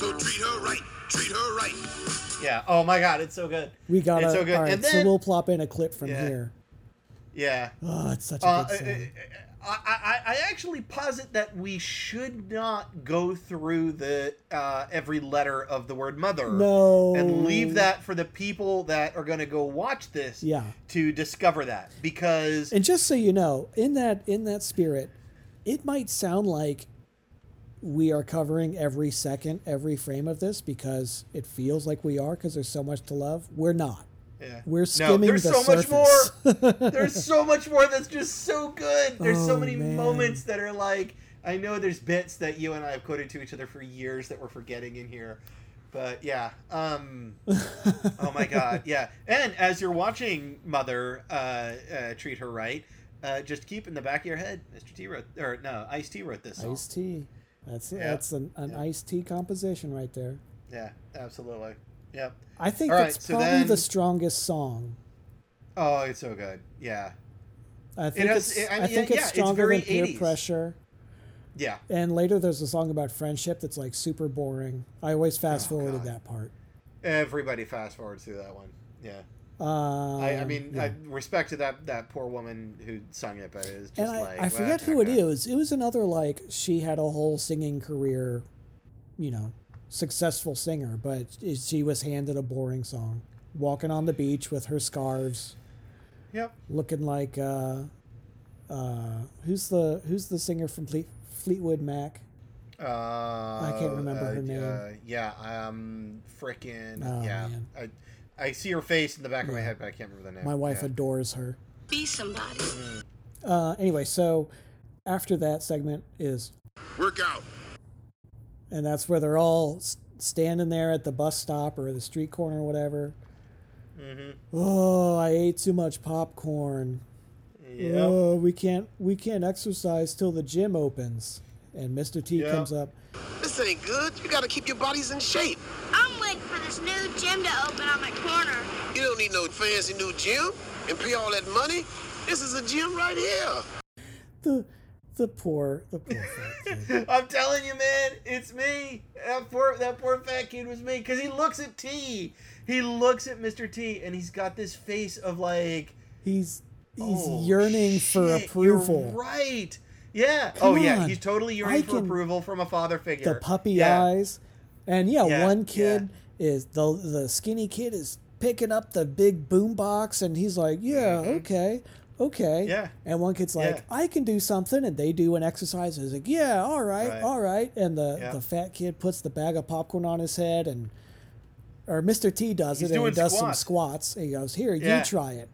So treat her right. Mother, I always love her. My mother. So treat her right. Treat her right. Yeah. Oh my God, it's so good. We got It's so good. All right, And so we'll plop in a clip from Yeah. here. Yeah. Oh, it's such a Uh, good song. I, I, I actually posit that we should not go through the uh, every letter of the word mother. No. And leave that for the people that are going to go watch this. Yeah. To discover that because And just so you know, in that in that spirit, it might sound like we are covering every second, every frame of this because it feels like we are because there's so much to love. We're not. yeah. We're skimming no, there's the so surface. much more. there's so much more that's just so good. There's so Oh, many man. moments that are like I know there's bits that you and I have quoted to each other for years that we're forgetting in here. But yeah, um, oh my god, yeah. And as you're watching Mother uh, uh, treat her right, uh, just keep in the back of your head, Mr. T wrote, or no, Ice T wrote this. Ice tea. That's Yeah. that's an, an Yeah. iced tea composition right there. Yeah, absolutely. Yep. I think All right, it's so probably then- the strongest song. Oh, it's so good. Yeah, I think has- it's it- I I, think yeah, it's it's stronger very than peer 80s. pressure. yeah. And later there's a song about friendship that's like super boring. I always oh, fast forwarded Oh, God. that part. Everybody fast forwards through that one. Yeah. Um, I, I mean, yeah. I, respect to that that poor woman who sung it, but it's just and I, like I well, forget that's who not it It was another like she had a whole singing career, you know, successful singer, but she was handed a boring song, walking on the beach with her scarves, Yep. looking like uh, uh, who's the who's the singer from Fleet, Fleetwood Mac? Uh, I can't remember uh, her name. Uh, yeah, um, frickin' Oh, yeah. man. I, I see her face in the back of my head, but I can't remember the name. My wife Yeah. adores her. Be somebody. Uh, anyway, so after that segment is workout, and that's where they're all standing there at the bus stop or the street corner or whatever. Mm-hmm. Oh, I ate too much popcorn. Yep. Oh, we can't we can't exercise till the gym opens. And Mr. T Yep. comes up. This ain't good. You gotta keep your bodies in shape. I'm waiting for this new gym to open on my corner. You don't need no fancy new gym and pay all that money. This is a gym right here. The the poor the poor fat kid. I'm telling you, man, it's me. That poor that poor fat kid was me because he looks at T. He looks at Mr. T, and he's got this face of like He's he's oh, yearning for approval. You're right. Yeah. Come oh yeah. on. He's totally yearning for approval from a father figure. The puppy Yeah. eyes. And yeah, Yeah, one kid is the the skinny kid is picking up the big boom box and he's like, Yeah, okay. Okay. Mm-hmm. Yeah. And one kid's like, Yeah. I can do something and they do an exercise and he's like, Yeah, all right, Right. all right. And the, Yeah. the fat kid puts the bag of popcorn on his head and or Mr. T does He's it and he does some squats. squats. And he goes, Here, Yeah. you try it.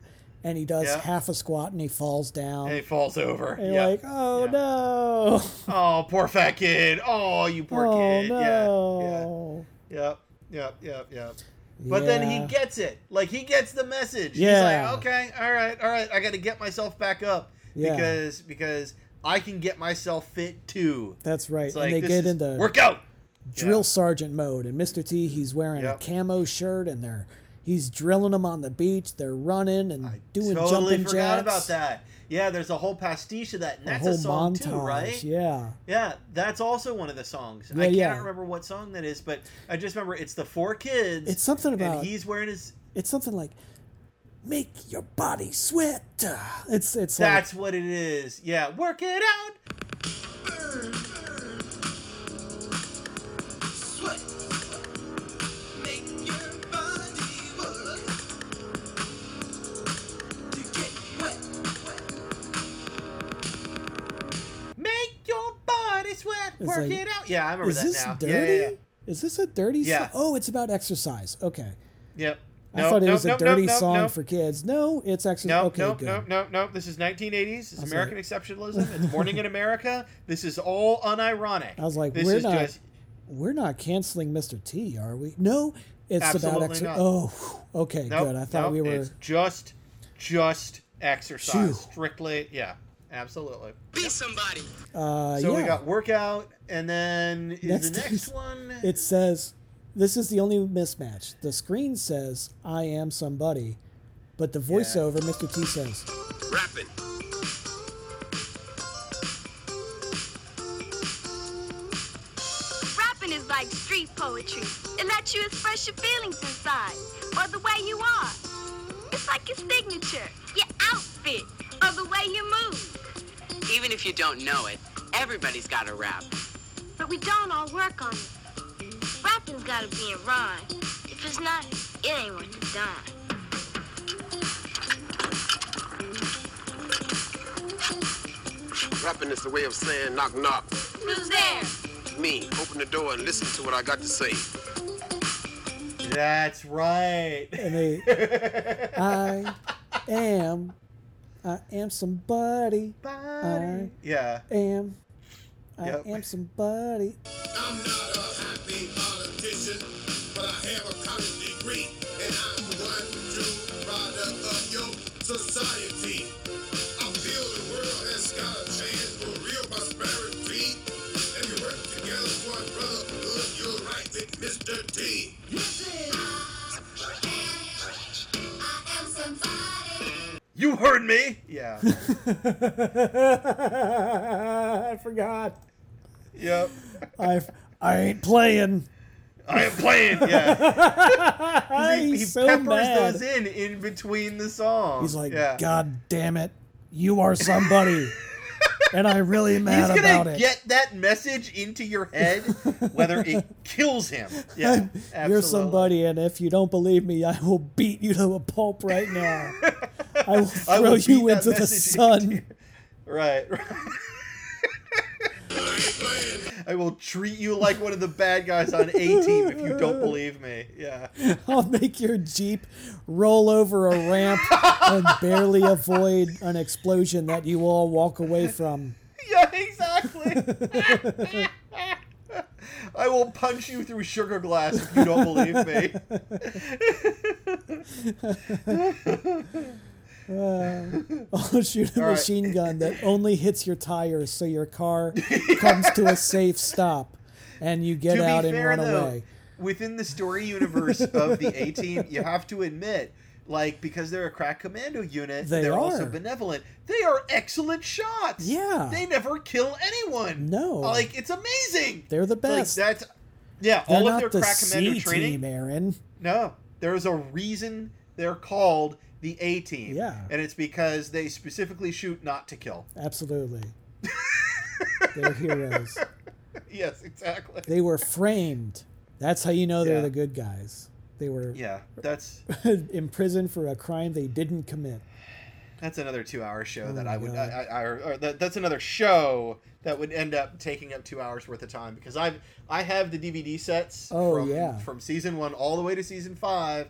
And he does Yeah. half a squat and he falls down. And he falls over. and you're yeah. like, Oh Yeah. no. Oh, poor fat kid. Oh, you poor oh kid. no. Yeah. Yep. Yep. Yep. Yep. But then he gets it. Like he gets the message. Yeah. He's like, okay, all right, all right. I got to get myself back up Yeah. because because I can get myself fit too. That's right. It's like and they get into workout drill Yeah. sergeant mode, and Mr. T he's wearing Yep. a camo shirt, and they're he's drilling them on the beach. They're running and I doing totally jumping forgot jacks. about that. Yeah, there's a whole pastiche of that, and A that's whole a song montage. too, right? Yeah. Yeah, that's also one of the songs. Yeah, I cannot yeah. remember what song that is, but I just remember it's the four kids. It's something about- and he's wearing his. It's something like make your body sweat. It's it's That's what it is. Yeah, work it out. Work like, it out. Yeah, I remember is that this now. dirty? Yeah, yeah, yeah. Is this a dirty Yeah. song? Oh, it's about exercise. Okay. Yep. I Nope, thought it nope, was a nope, dirty song for kids. No, it's actually No, okay, no, good. no, no, no. This is 1980s. It's American exceptionalism. It's Morning in America. This is all unironic. I was like, this we're is not just we're not canceling Mr. T, are we? No, it's about exercise. Oh, okay, good. I thought we were. It's just, just exercise. Phew. Strictly, yeah, absolutely. Be somebody. Uh, So yeah. we got workout, and then is Next the next one. It says, this is the only mismatch. The screen says, I am somebody, but the voiceover, Mr. T says, Rapping. Rapping is like street poetry. It lets you express your feelings inside, or the way you are. It's like your signature, your outfit, or the way you move. Even if you don't know it, everybody's got a rap. But we don't all work on it. Rapping's gotta be in rhyme. If it's not, it ain't worth the dime. Rapping is the way of saying knock knock. Who's there? Me, open the door and listen to what I got to say. That's right. and they, I am, I am somebody. I yeah. am, I Yep. am somebody. I'm not a happy politician, but I have a college You heard me. Yeah. I forgot. yep. I, I ain't playing. I am playing. Yeah. he, He's he so peppers mad. those in in between the songs. He's like, yeah. God damn it, you are somebody, and I'm really He's mad gonna about it. get that message into your head, whether it kills him. Yeah, You're somebody, and if you don't believe me, I will beat you to a pulp right now. I will throw I will you into the sun. into- Right. right. I will treat you like one of the bad guys on A Team if you don't believe me. Yeah. I'll make your Jeep roll over a ramp and barely avoid an explosion that you all walk away from. Yeah, exactly. I will punch you through sugar glass if you don't believe me. I'll shoot a All right. machine gun that only hits your tires so your car comes to a safe stop and you get out and fair, run though, away. within the story universe of the A Team, you have to admit, like because they're a crack commando unit, They are also benevolent. They are excellent shots. Yeah. they never kill anyone. No. like it's amazing. They're the Like, best. that's yeah. They're all of their the crack commando C training. team, Aaron. No, there's a reason they're called the A Team. Yeah. and it's because they specifically shoot not to kill. Absolutely. They're heroes. Yes, exactly. They were framed. That's how you know they're Yeah. the good guys. They were Yeah, that's imprisoned for a crime they didn't commit. That's another two-hour show that Oh my I would. I, I, or, or that, that's another show that would end up taking up two hours worth of time because I've, I have the DVD sets. Oh, from, yeah. From season one all the way to season five.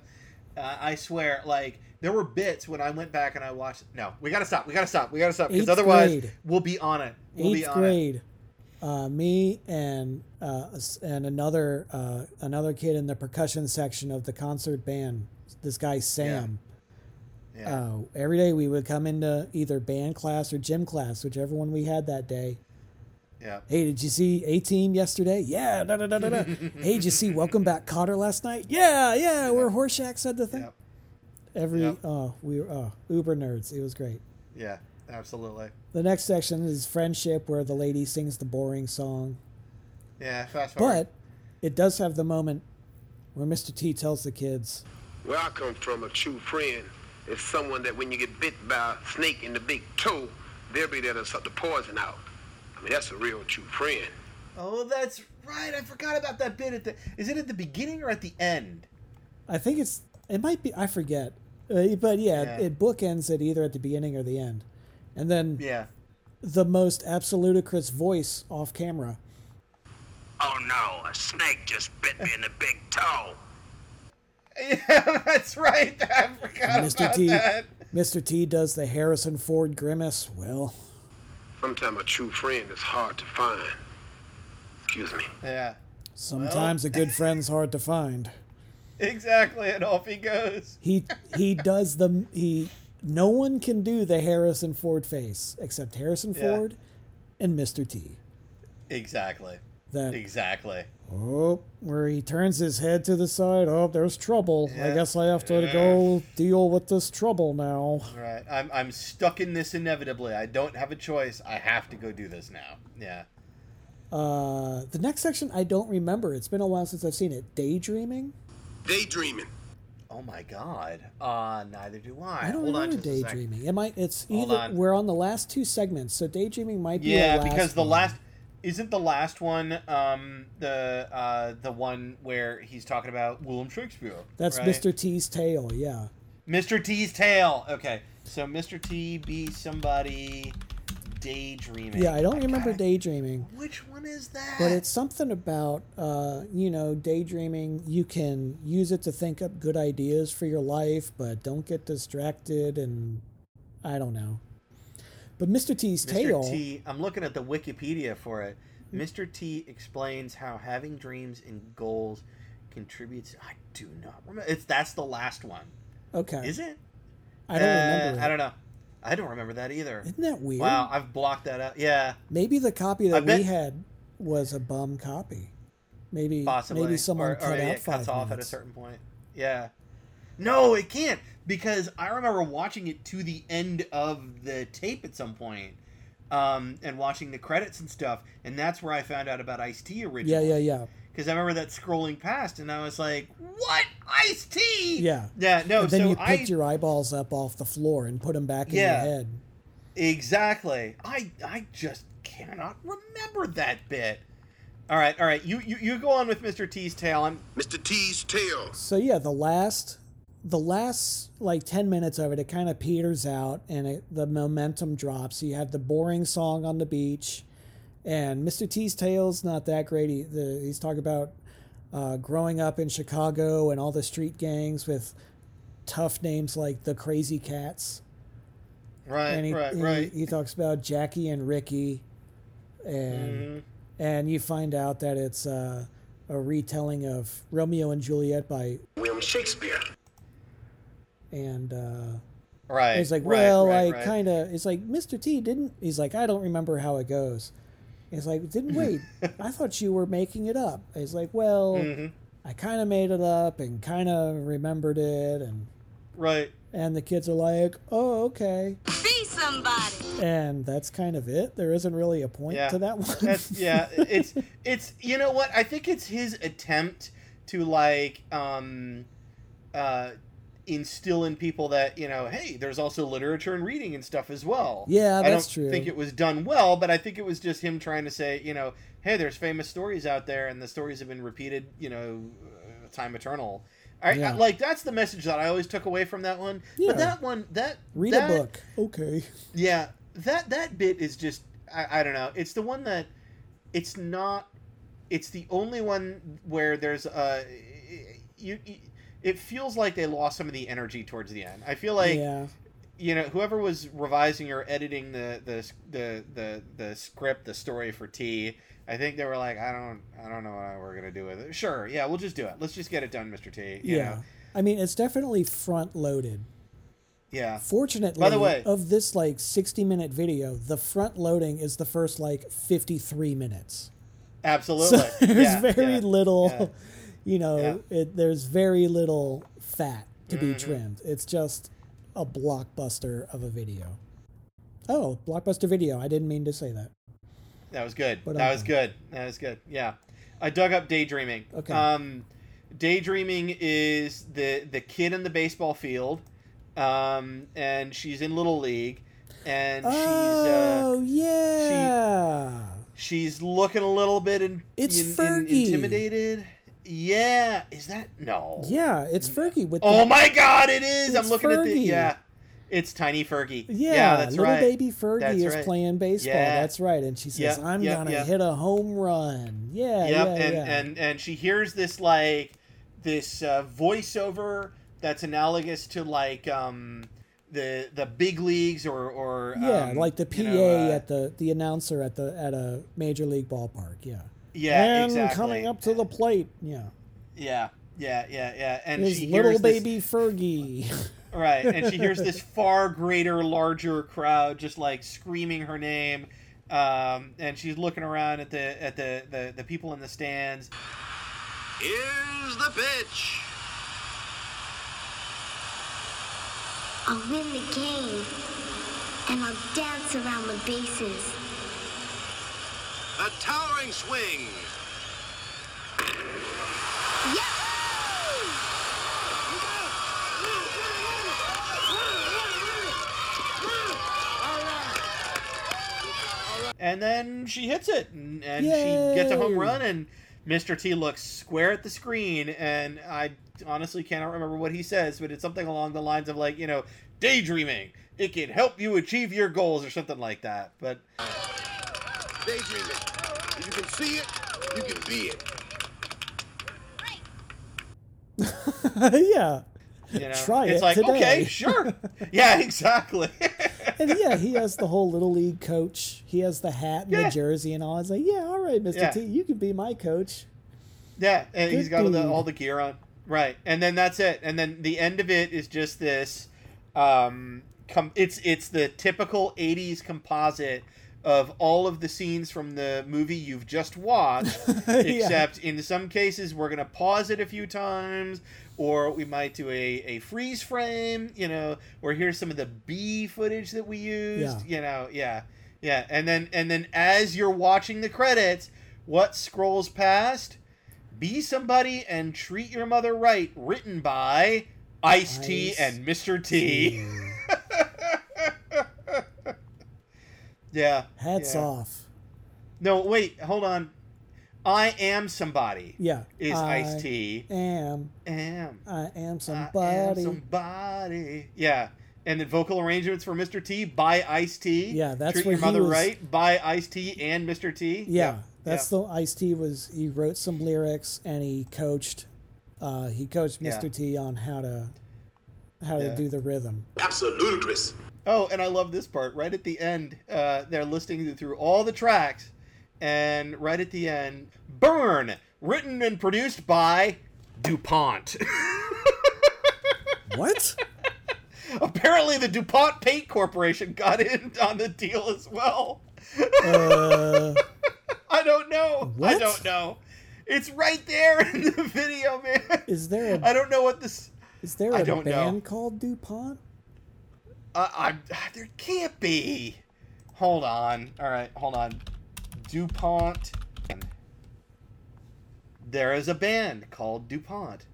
Uh, I swear, like there were bits when I went back and I watched. No, we gotta stop. We gotta stop. We gotta stop because otherwise grade. we'll be on it. We'll be Eighth on it. grade, uh, me and uh, and another uh, another kid in the percussion section of the concert band. This guy Sam. Yeah. Uh, every day we would come into either band class or gym class, whichever one we had that day. yeah. Hey, did you see A Team yesterday? Yeah. Da, da, da, da, da. hey, did you see Welcome Back Kotter last night? Yeah, yeah. Where Horshack said the thing. Yep. Every Yep. oh, we were oh, uber nerds. It was great. Yeah. Absolutely. The next section is friendship, where the lady sings the boring song. Yeah. Fast forward. But it does have the moment where Mr. T tells the kids, Where I come from, a true friend is someone that when you get bit by a snake in the big toe, they'll be there to suck the poison out. I mean, that's a real true friend. Oh, that's right. I forgot about that bit at the. Is it at the beginning or at the end? I think it's, it might be, I forget. Uh, but yeah, Yeah. it bookends it either at the beginning or the end. And then Yeah. the most absolutous voice off camera. Oh no, a snake just bit me in the big toe. Yeah, that's right. I forgot Mr. about T, that. Mr. T does the Harrison Ford grimace. Well, Sometimes a true friend is hard to find. Excuse me. Yeah, sometimes a good friend's hard to find. Exactly. And off he goes. He he does the he no one can do the Harrison Ford face except Harrison Yeah. Ford and Mr. T. Exactly. That Exactly. oh, where he turns his head to the side. Oh, there's trouble. I guess I have to go deal with this trouble now. Right. I'm I'm stuck in this inevitably. I don't have a choice. I have to go do this now. Yeah. Uh, the next section I don't remember. It's been a while since I've seen it. Daydreaming. Daydreaming. Oh my god. Uh neither do I. I don't Hold on remember just a sec. daydreaming. It might. It's Hold either on. we're on the last two segments, so daydreaming might be. Yeah, the last because the one. last isn't the last one um the uh the one where he's talking about William Shakespeare. That's right? Mr. T's tale. Yeah. Mr. T's tale. Okay. So Mr. T be somebody daydreaming. Yeah, I don't remember daydreaming. Which one is that? But it's something about, uh, you know, daydreaming. You can use it to think up good ideas for your life, but don't get distracted. And I don't know. But Mr. T's Mr. tale. T. I'm looking at the Wikipedia for it. Mr. T explains how having dreams and goals contributes. I do not remember. It's that's the last one. Okay. Is it? I don't Uh, remember. It. I don't know. I don't remember that either. Isn't that weird? Wow, I've blocked that out. Yeah, Maybe the copy that bet- we had was a bum copy. Maybe possibly. maybe someone or, cut or out it five cuts off at a certain point. Yeah. No, it can't because I remember watching it to the end of the tape at some point, um, and watching the credits and stuff, and that's where I found out about Ice T originally. Yeah, yeah, yeah. Because I remember that scrolling past, and I was like, "What Ice T?" Yeah. Yeah. No. and then so you I picked your eyeballs up off the floor and put them back in Yeah. your head. Exactly. I I just cannot remember that bit. All right, all right. You you, you go on with Mr. T's tale. I'm Mr. T's tale. So yeah, the last the last like 10 minutes of it it kind of peters out and it, the momentum drops. You have the boring song on the beach and Mr. T's tale's not that great. He, the, he's talking about uh, growing up in Chicago and all the street gangs with tough names like the Crazy Cats. right, and he, right, he- right. he talks about Jackie and Ricky, and Mhm. and you find out that it's uh, a retelling of Romeo and Juliet by William Shakespeare. and uh, Right. he's like, right, well, right, I right. kind of. It's like Mr. T didn't. He's like, I don't remember how it goes. He's like, didn't wait. I thought you were making it up. He's like, well, Mhm. I kind of made it up and kind of remembered it, and Right. and the kids are like, oh, okay, Be somebody. and that's kind of it. There isn't really a point Yeah. to that one. That's yeah. It's it's you know what? I think it's his attempt to like um uh instill in people that you know hey there's also literature and reading and stuff as well Yeah, I don't true. think it was done well but i think it was just him trying to say you know hey there's famous stories out there and the stories have been repeated you know uh, time eternal I, Yeah. I- like that's the message that i always took away from that one Yeah. but that one that Read that, a book. Okay. yeah, that that bit is just I, I don't know. It's the one that it's not. It's the only one where there's a you. you it feels like they lost some of the energy towards the end. I feel like yeah. you know whoever was revising or editing the the the the, the script, the story for T. I think they were like, I don't, I don't know what we're gonna do with it. Sure, yeah, we'll just do it. Let's just get it done, Mister T. you Yeah. know? I mean, it's definitely front loaded. yeah. Fortunately, By the way- of this like 60 minute video, the front loading is the first like 53 minutes. Absolutely. So there's Yeah, very yeah, little, yeah. You know, Yeah. it, there's very little fat to be Mm-hmm. trimmed. It's just a blockbuster of a video. Oh, blockbuster video. I didn't mean to say that. That was good. But, that um, was good. That was good. Yeah. I dug up daydreaming. Okay. Um, daydreaming is the the kid in the baseball field, um, and she's in little league, and she's uh, Oh, yeah. she's looking a little bit in, It's in- in- intimidated. Yeah. Is that no? yeah, it's Fergie with Oh the, my God! It is. I'm looking at the yeah. It's tiny Fergie. Yeah, that's little right. baby Fergie That's is right. playing baseball. Yeah. That's right, and she says, Yep, "I'm yep, gonna yep. hit a home run." Yeah, Yep, yeah, and, yeah. and and she hears this like this uh, voiceover that's analogous to like um the the big leagues or or yeah, um, like the PA you know, uh, at the the announcer at the at a major league ballpark. Yeah, yeah and exactly coming up to the plate. Yeah, yeah yeah yeah yeah and is she little hears this- baby Fergie. Right, and she hears this far greater, larger crowd just like screaming her name, um, and she's looking around at the at the, the the people in the stands. Here's the pitch. I'll win the game, and I'll dance around the bases. A towering swing. and then she hits it and, and she gets a home run and mr t looks square at the screen and i honestly cannot remember what he says but it's something along the lines of like you know daydreaming it can help you achieve your goals or something like that but Daydreaming. If you can see it, you can be it. yeah. you know Try it's it like today. okay sure yeah exactly And yeah, he has the whole little league coach. He has the hat and Yeah. the jersey and all. It's like, yeah, all right, Mister Yeah. T, you can be my coach. Yeah, and he's got all the, all the gear on. Right, and then that's it. And then the end of it is just this. Um, com- it's it's the typical '80s composite of all of the scenes from the movie you've just watched, except in some cases we're gonna pause it a few times, or we might do a, a freeze frame. You know, or here's some of the B footage that we used. Yeah. You know, yeah, yeah, and then and then as you're watching the credits, what scrolls past? Be Somebody and Treat Your Mother Right, written by Ice T and Mr. T. yeah. Hats yeah. off. No, wait, hold on. I am somebody. Yeah. Is I Ice T. Am Am. I am I somebody. am somebody. Yeah. And then vocal arrangements for Mr. T by Ice T. Yeah, that's Treat where Your he Mother was- Right by Ice T and Mr. T. yeah, that's yeah. the Ice T was. He wrote some lyrics and he coached. Uh, he coached Yeah. Mister T on how to how Yeah. to do the rhythm. Absolutely. Oh, and I love this part. Right at the end, uh, they're listening through all the tracks, and right at the end, Burn, written and produced by DuPont. What? Apparently, the DuPont Paint Corporation got in on the deal as well. uh, I don't know. What? I don't know. It's right there in the video, man. is there I don't know what this. is there I a don't know. band called Dupont? Uh, I, there can't be. Hold on. All right, hold on. DuPont. There is a band called DuPont.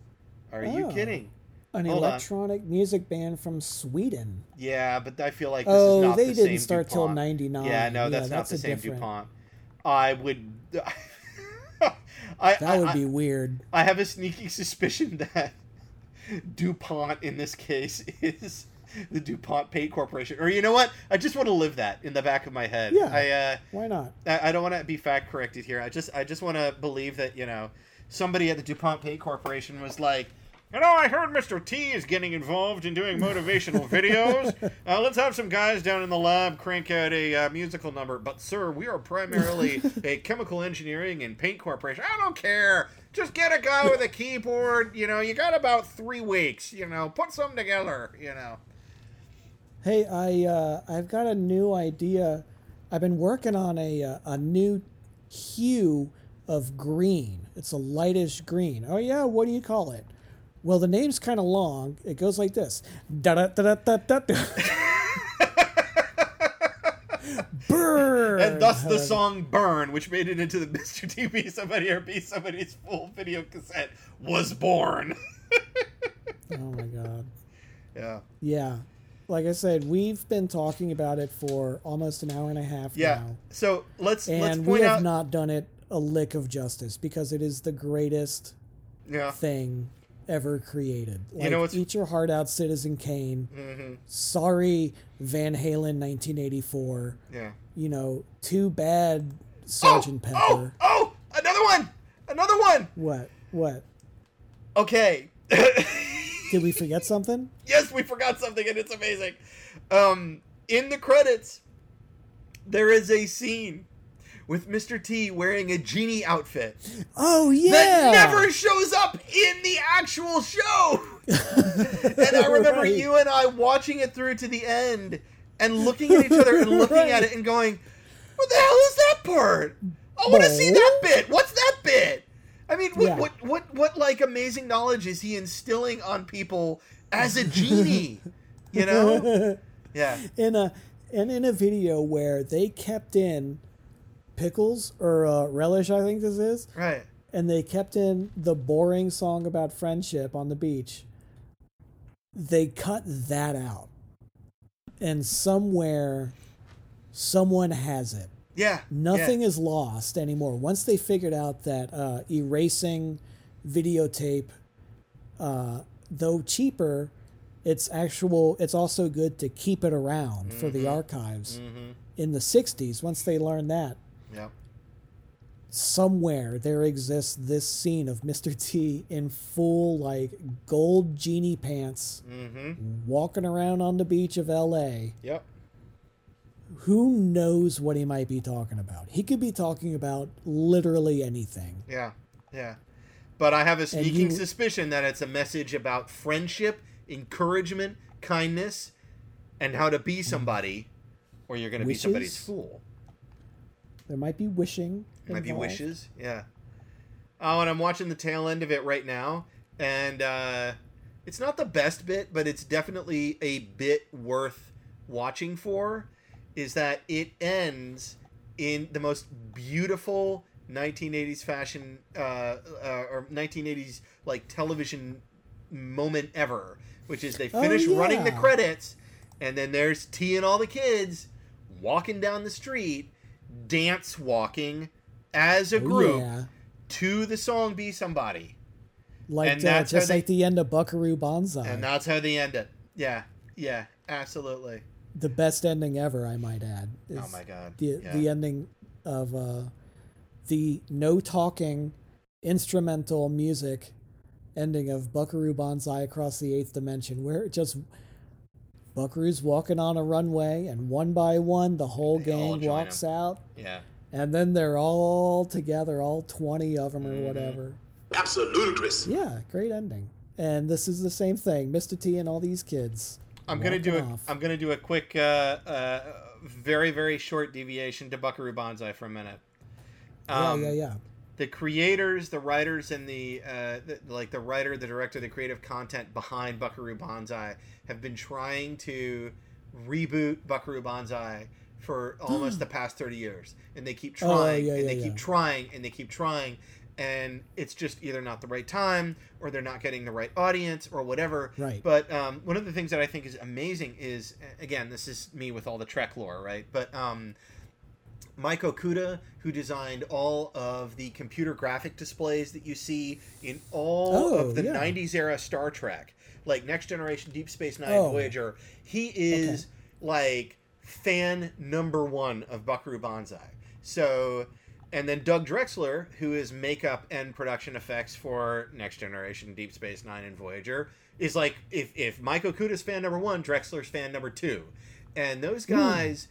Are you Oh. kidding? An Hold on. electronic music band from Sweden. Yeah, but I feel like this Oh, is not the same. they the didn't start till '99. Yeah, no, Yeah, that's, not that's the same different- DuPont. I would. I, That would I, be weird. I have a sneaky suspicion that DuPont in this case is the DuPont Paint Corporation. Or you know what? I just want to live that in the back of my head. Yeah. I uh Why not? I, I don't want to be fact corrected here. I just I just want to believe that, you know, somebody at the DuPont Paint Corporation was like, you know, I heard Mr. T is getting involved in doing motivational videos. Uh, let's have some guys down in the lab crank out a uh, musical number. But, sir, we are primarily a chemical engineering and paint corporation. I don't care. Just get a guy with a keyboard. You know, you got about three weeks. You know, put something together. You know. Hey, I uh, I've got a new idea. I've been working on a uh, a new hue of green. It's a lightish green. Oh yeah, what do you call it? Well, the name's kind of long. It goes like this. Da da da da da da. Burn. And thus the song Burn, which made it into the Mr. T Be Somebody or Be Somebody's full video cassette, was born. Oh my god. yeah. Yeah. Like I said, we've been talking about it for almost an hour and a half Yeah. now. So let's let's And we have out not done it a lick of justice because it is the greatest Yeah. thing ever created. Like, You know what's- Eat Your Heart Out, Citizen Kane. Mm-hmm. Sorry, Van Halen, 1984. Yeah. You know, too bad, Sergeant oh, Pepper. Oh, oh, another one. Another one. What? What? Okay. Did we forget something? yes, we forgot something and it's amazing. Um in the credits there is a scene with Mr. T wearing a genie outfit Oh yeah. that never shows up in the actual show. and I remember Right. you and I watching it through to the end and looking at each other and looking at it and going, "What the hell is that part? I want to see that bit. What's that bit?" I mean, what, Yeah. what what what like amazing knowledge is he instilling on people as a genie? you know? Yeah. in a and in a video where they kept in pickles or uh, relish, I think this is, Right. and they kept in the boring song about friendship on the beach. They cut that out, and somewhere, someone has it. Yeah. Nothing Yeah. is lost anymore. Once they figured out that uh, erasing videotape, uh, though cheaper, it's actual. It's also good to keep it around for Mm-hmm. the archives. In the '60s, once they learned that, Yeah. somewhere there exists this scene of Mr. T in full like gold genie pants, Mm-hmm. walking around on the beach of L.A. Yep. Who knows what he might be talking about? He could be talking about literally anything. Yeah, yeah. But I have a sneaking you- suspicion that it's a message about friendship, encouragement, kindness, and how to be somebody, or you're going to be somebody's fool. There might be wishing. Might be wishes. Yeah. Oh, and I'm watching the tail end of it right now, and uh, it's not the best bit, but it's definitely a bit worth watching for. Is that it ends in the most beautiful 1980s fashion uh, uh, or 1980s like television moment ever, which is they Oh, finish running the credits, and then there's T and all the kids walking down the street, dance walking as a Oh, group yeah. to the song "Be Somebody," Like And uh, just they- like the end of Buckaroo Banzai. and that's how they end it. Yeah, yeah, absolutely. The best ending ever, I might add. Oh my god. The yeah. the ending of uh, the no talking instrumental music ending of Buckaroo Banzai across the eighth dimension, where it just Buckaroo's walking on a runway, and one by one the whole They gang join walks out, yeah. and then they're all together, all twenty of them or Mm-hmm. whatever. Absolutely. Yeah, great ending. And this is the same thing, Mr. T and all these kids. I'm gonna do a. off. am gonna do a quick, uh, uh, very very short deviation to Buckaroo Banzai for a minute. yeah, Um, yeah, yeah. the creators, the writers, and the, uh, the like the writer, the director, the creative content behind Buckaroo Banzai have been trying to reboot Buckaroo Banzai for almost the past thirty years, and they keep Oh, trying, yeah, and they yeah. keep trying, and they keep trying, and it's just either not the right time, or they're not getting the right audience, or whatever. Right. But um, one of the things that I think is amazing is, again, this is me with all the Trek lore, right? But um, Mike Okuda, who designed all of the computer graphic displays that you see in all Oh, of the yeah. 90s era Star Trek, like Next Generation, Deep Space Nine, Oh. Voyager, he is like fan number one of Buckaroo Banzai. So, and then Doug Drexler, who is makeup and production effects for Next Generation, Deep Space Nine, and Voyager, is like if if Mike Okuda's fan number one, Drexler's fan number two, and those hmm. guys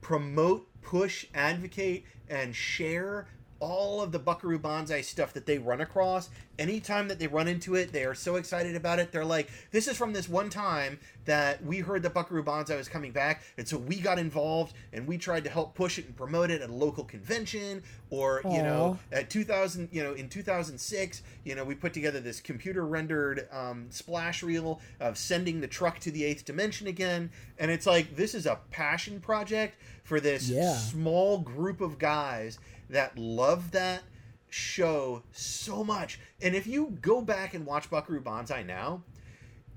promote, push, advocate, and share all of the Buckaroo Banzai stuff that they run across. Anytime that they run into it, they are so excited about it. They're like, this is from this one time that we heard that Buckaroo Banzai was coming back, and so we got involved and we tried to help push it and promote it at a local convention or, you know, at 2000, you know, in 2006, you know, we put together this computer rendered um, splash reel of sending the truck to the eighth dimension again. And it's like, this is a passion project for this Yeah. small group of guys that love that show so much. And if you go back and watch Buckaroo Banzai now,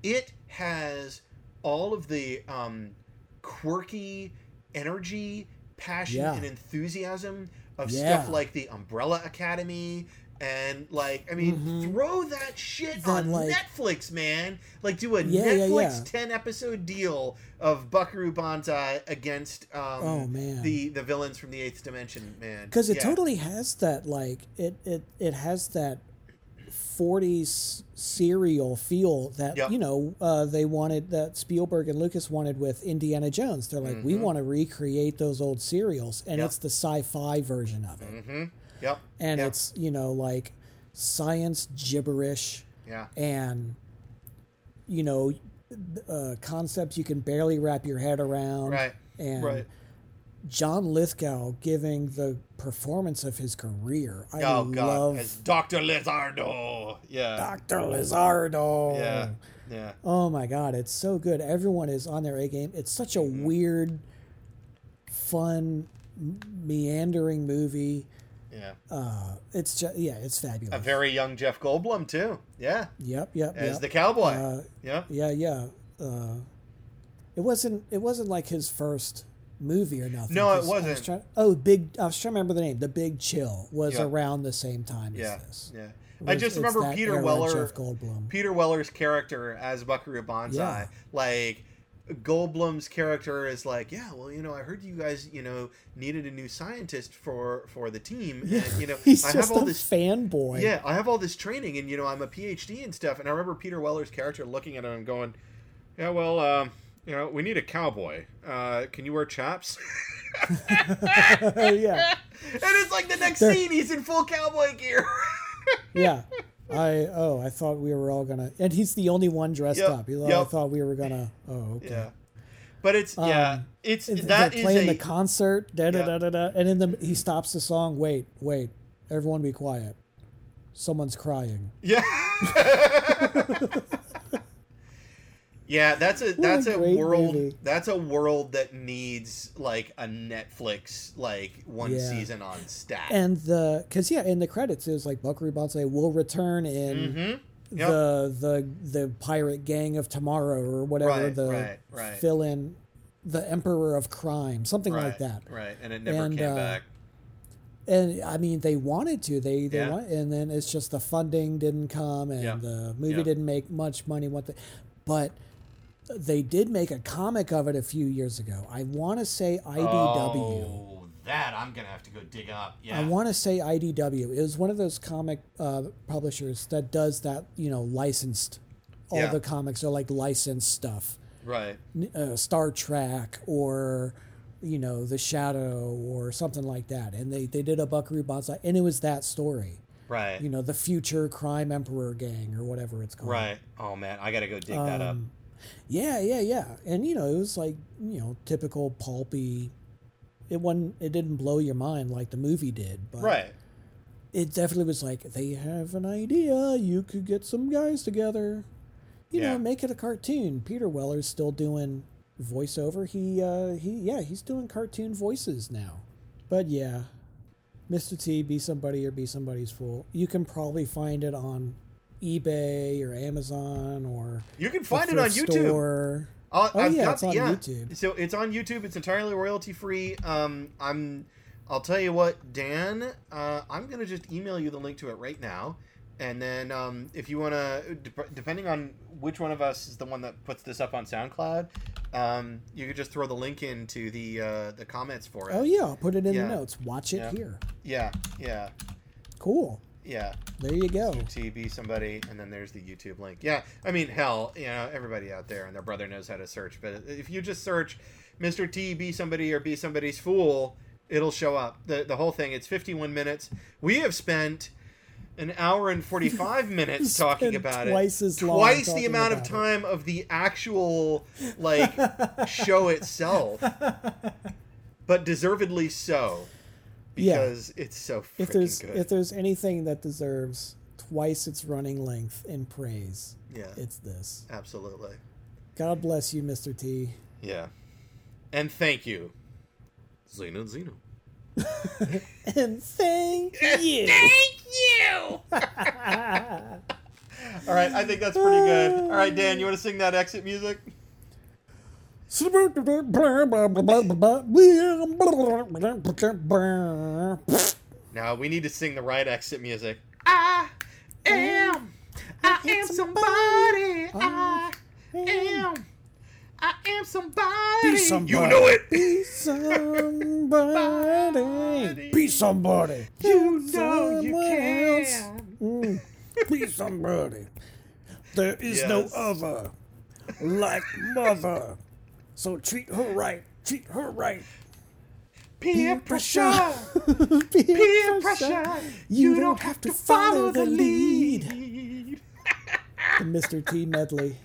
it has all of the um, quirky energy, passion, Yeah. and enthusiasm of Yeah. stuff like the Umbrella Academy. And like, I mean, throw that shit That, on like- Netflix, man. Like, do a Yeah, yeah, Netflix yeah. ten episode deal of Buckaroo Banzai against um, Oh, man. the the villains from the Eighth Dimension, man. because it Yeah. totally has that like it it it has that 40s serial feel that Yep. you know uh, they wanted that Spielberg and Lucas wanted with Indiana Jones. They're like, we want to recreate those old serials, and Mm-hmm. Yep. it's the sci-fi version of it, Mm-hmm. Yep. and yep. it's you know like science gibberish yeah. and you know uh, concepts you can barely wrap your head around. Right. And right. John Lithgow giving the performance of his career. I Oh god, love as Doctor Lizardo. Yeah. Dr. Lizardo. Yeah. Yeah. Oh my god, it's so good. Everyone is on their A game. It's such a Mm-hmm. weird, fun, meandering movie. Yeah. Uh, it's just yeah, it's fabulous. A very young Jeff Goldblum too. Yeah. yep, yep, As yep. the cowboy. Uh, yeah. yeah, yeah. Uh, it wasn't. It wasn't like his first movie or nothing. No, it I was wasn't. trying- oh, big. I was trying to remember the name. The Big Chill was Yeah. around the same time Yeah. as this. Yeah. I just remember Peter Weller. Peter Weller's character as Buckaroo Banzai. Yeah. Like Goldblum's character is like, yeah, well, you know, I heard you guys, you know, needed a new scientist for for the team, and you know, He's I have all this fanboy. Yeah, I have all this training, and you know, I'm a PhD and stuff. And I remember Peter Weller's character looking at him and going, "Yeah, well, um, you know, we need a cowboy. Uh, can you wear chaps?" yeah, and it's like the next There- scene, he's in full cowboy gear. yeah. I oh, I thought we were all gonna, and he's the only one dressed Yep, up. He- I thought we were gonna. Oh, okay. yeah, but it's yeah, Um, it's It's- that they're is playing a the concert, da da Yeah. da da da, and then the, he stops the song. Wait, wait, everyone, be quiet. Someone's crying. yeah. Yeah, that's a that's a, great world movie. that's a world that needs like a Netflix like one Yeah. season on stat. And the because yeah, in the credits it was like Buckaroo Banzai will return in mm-hmm. Yep. the the the pirate gang of tomorrow or whatever Right, the right, right. fill in the emperor of crime something like that. Right, and it never And, came uh, back. And I mean they wanted to they they Yeah. want, and then it's just the funding didn't come and Yeah. the movie didn't make much money. What the, but they did make a comic of it a few years ago. I want to say IDW. Oh, that I'm gonna have to go dig up. Yeah. I want to say IDW. It was one of those comic uh, publishers that does that, you know, licensed. All Yeah. the comics are like licensed stuff. right. Uh, Star Trek or, you know, The Shadow or something like that. And they, they did a Buckaroo Banzai, and it was that story. Right. You know, the future crime emperor gang or whatever it's called. right. Oh man, I gotta go dig that up. Yeah, yeah, yeah. And you know, it was like, you know, typical pulpy. It wasn't it didn't blow your mind like the movie did, but Right. it definitely was like they have an idea. You could get some guys together. You Yeah. know, make it a cartoon. Peter Weller's still doing voiceover. He uh he yeah, he's doing cartoon voices now. But yeah. Mr. T, be somebody or be somebody's fool. You can probably find it on eBay or Amazon or You can find it on YouTube. store. Uh, Oh, I've yeah, got it's on yeah. YouTube. So it's on YouTube. It's entirely royalty free. Um, I'm. I'll tell you what, Dan. Uh, I'm gonna just email you the link to it right now, and then um, if you wanna, dep- depending on which one of us is the one that puts this up on SoundCloud, um, you could just throw the link into the uh, the comments for it. Oh yeah, I'll put it in Yeah. the notes. Watch it Yeah. here. Yeah, yeah, Cool. Yeah. There you go. be somebody and then there's the youtube link yeah i mean hell you know everybody out there and their brother knows how to search but if you just search mr t be somebody or be somebody's fool it'll show up the, the whole thing it's 51 minutes we have spent an hour and 45 minutes talking about twice it as long twice the amount of about it. time of the actual like show itself but deservedly so Yeah. it's so If there's good if there's anything that deserves twice its running length in praise, yeah it's this. absolutely God bless you, Mr. T. Yeah. And thank you. Zeno Zeno. And thank you. Thank you! All right, I think that's pretty good. All right, Dan, you want to sing that exit music? Now we need to sing the right exit music. I am, I am somebody. I am, I am somebody. Be somebody. You know it. Be somebody. Be somebody. You know you Someone can. else. Mm. Be somebody. There is no other like mother. So treat her right. Treat her right. Peer pressure. Peer, Peer pressure. You don't have to follow the lead. The Mr. T medley.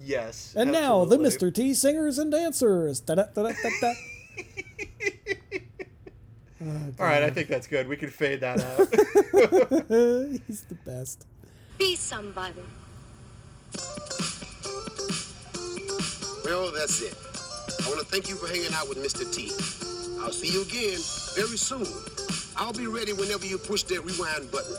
Yes. And now the. Mr. T singers and dancers. Da-da-da-da-da-da. Oh, All right, I think that's good. We can fade that out. He's the best. Be somebody. Well, that's it. I want to thank you for hanging out with Mr. T. I'll see you again very soon. I'll be ready whenever you push that rewind button.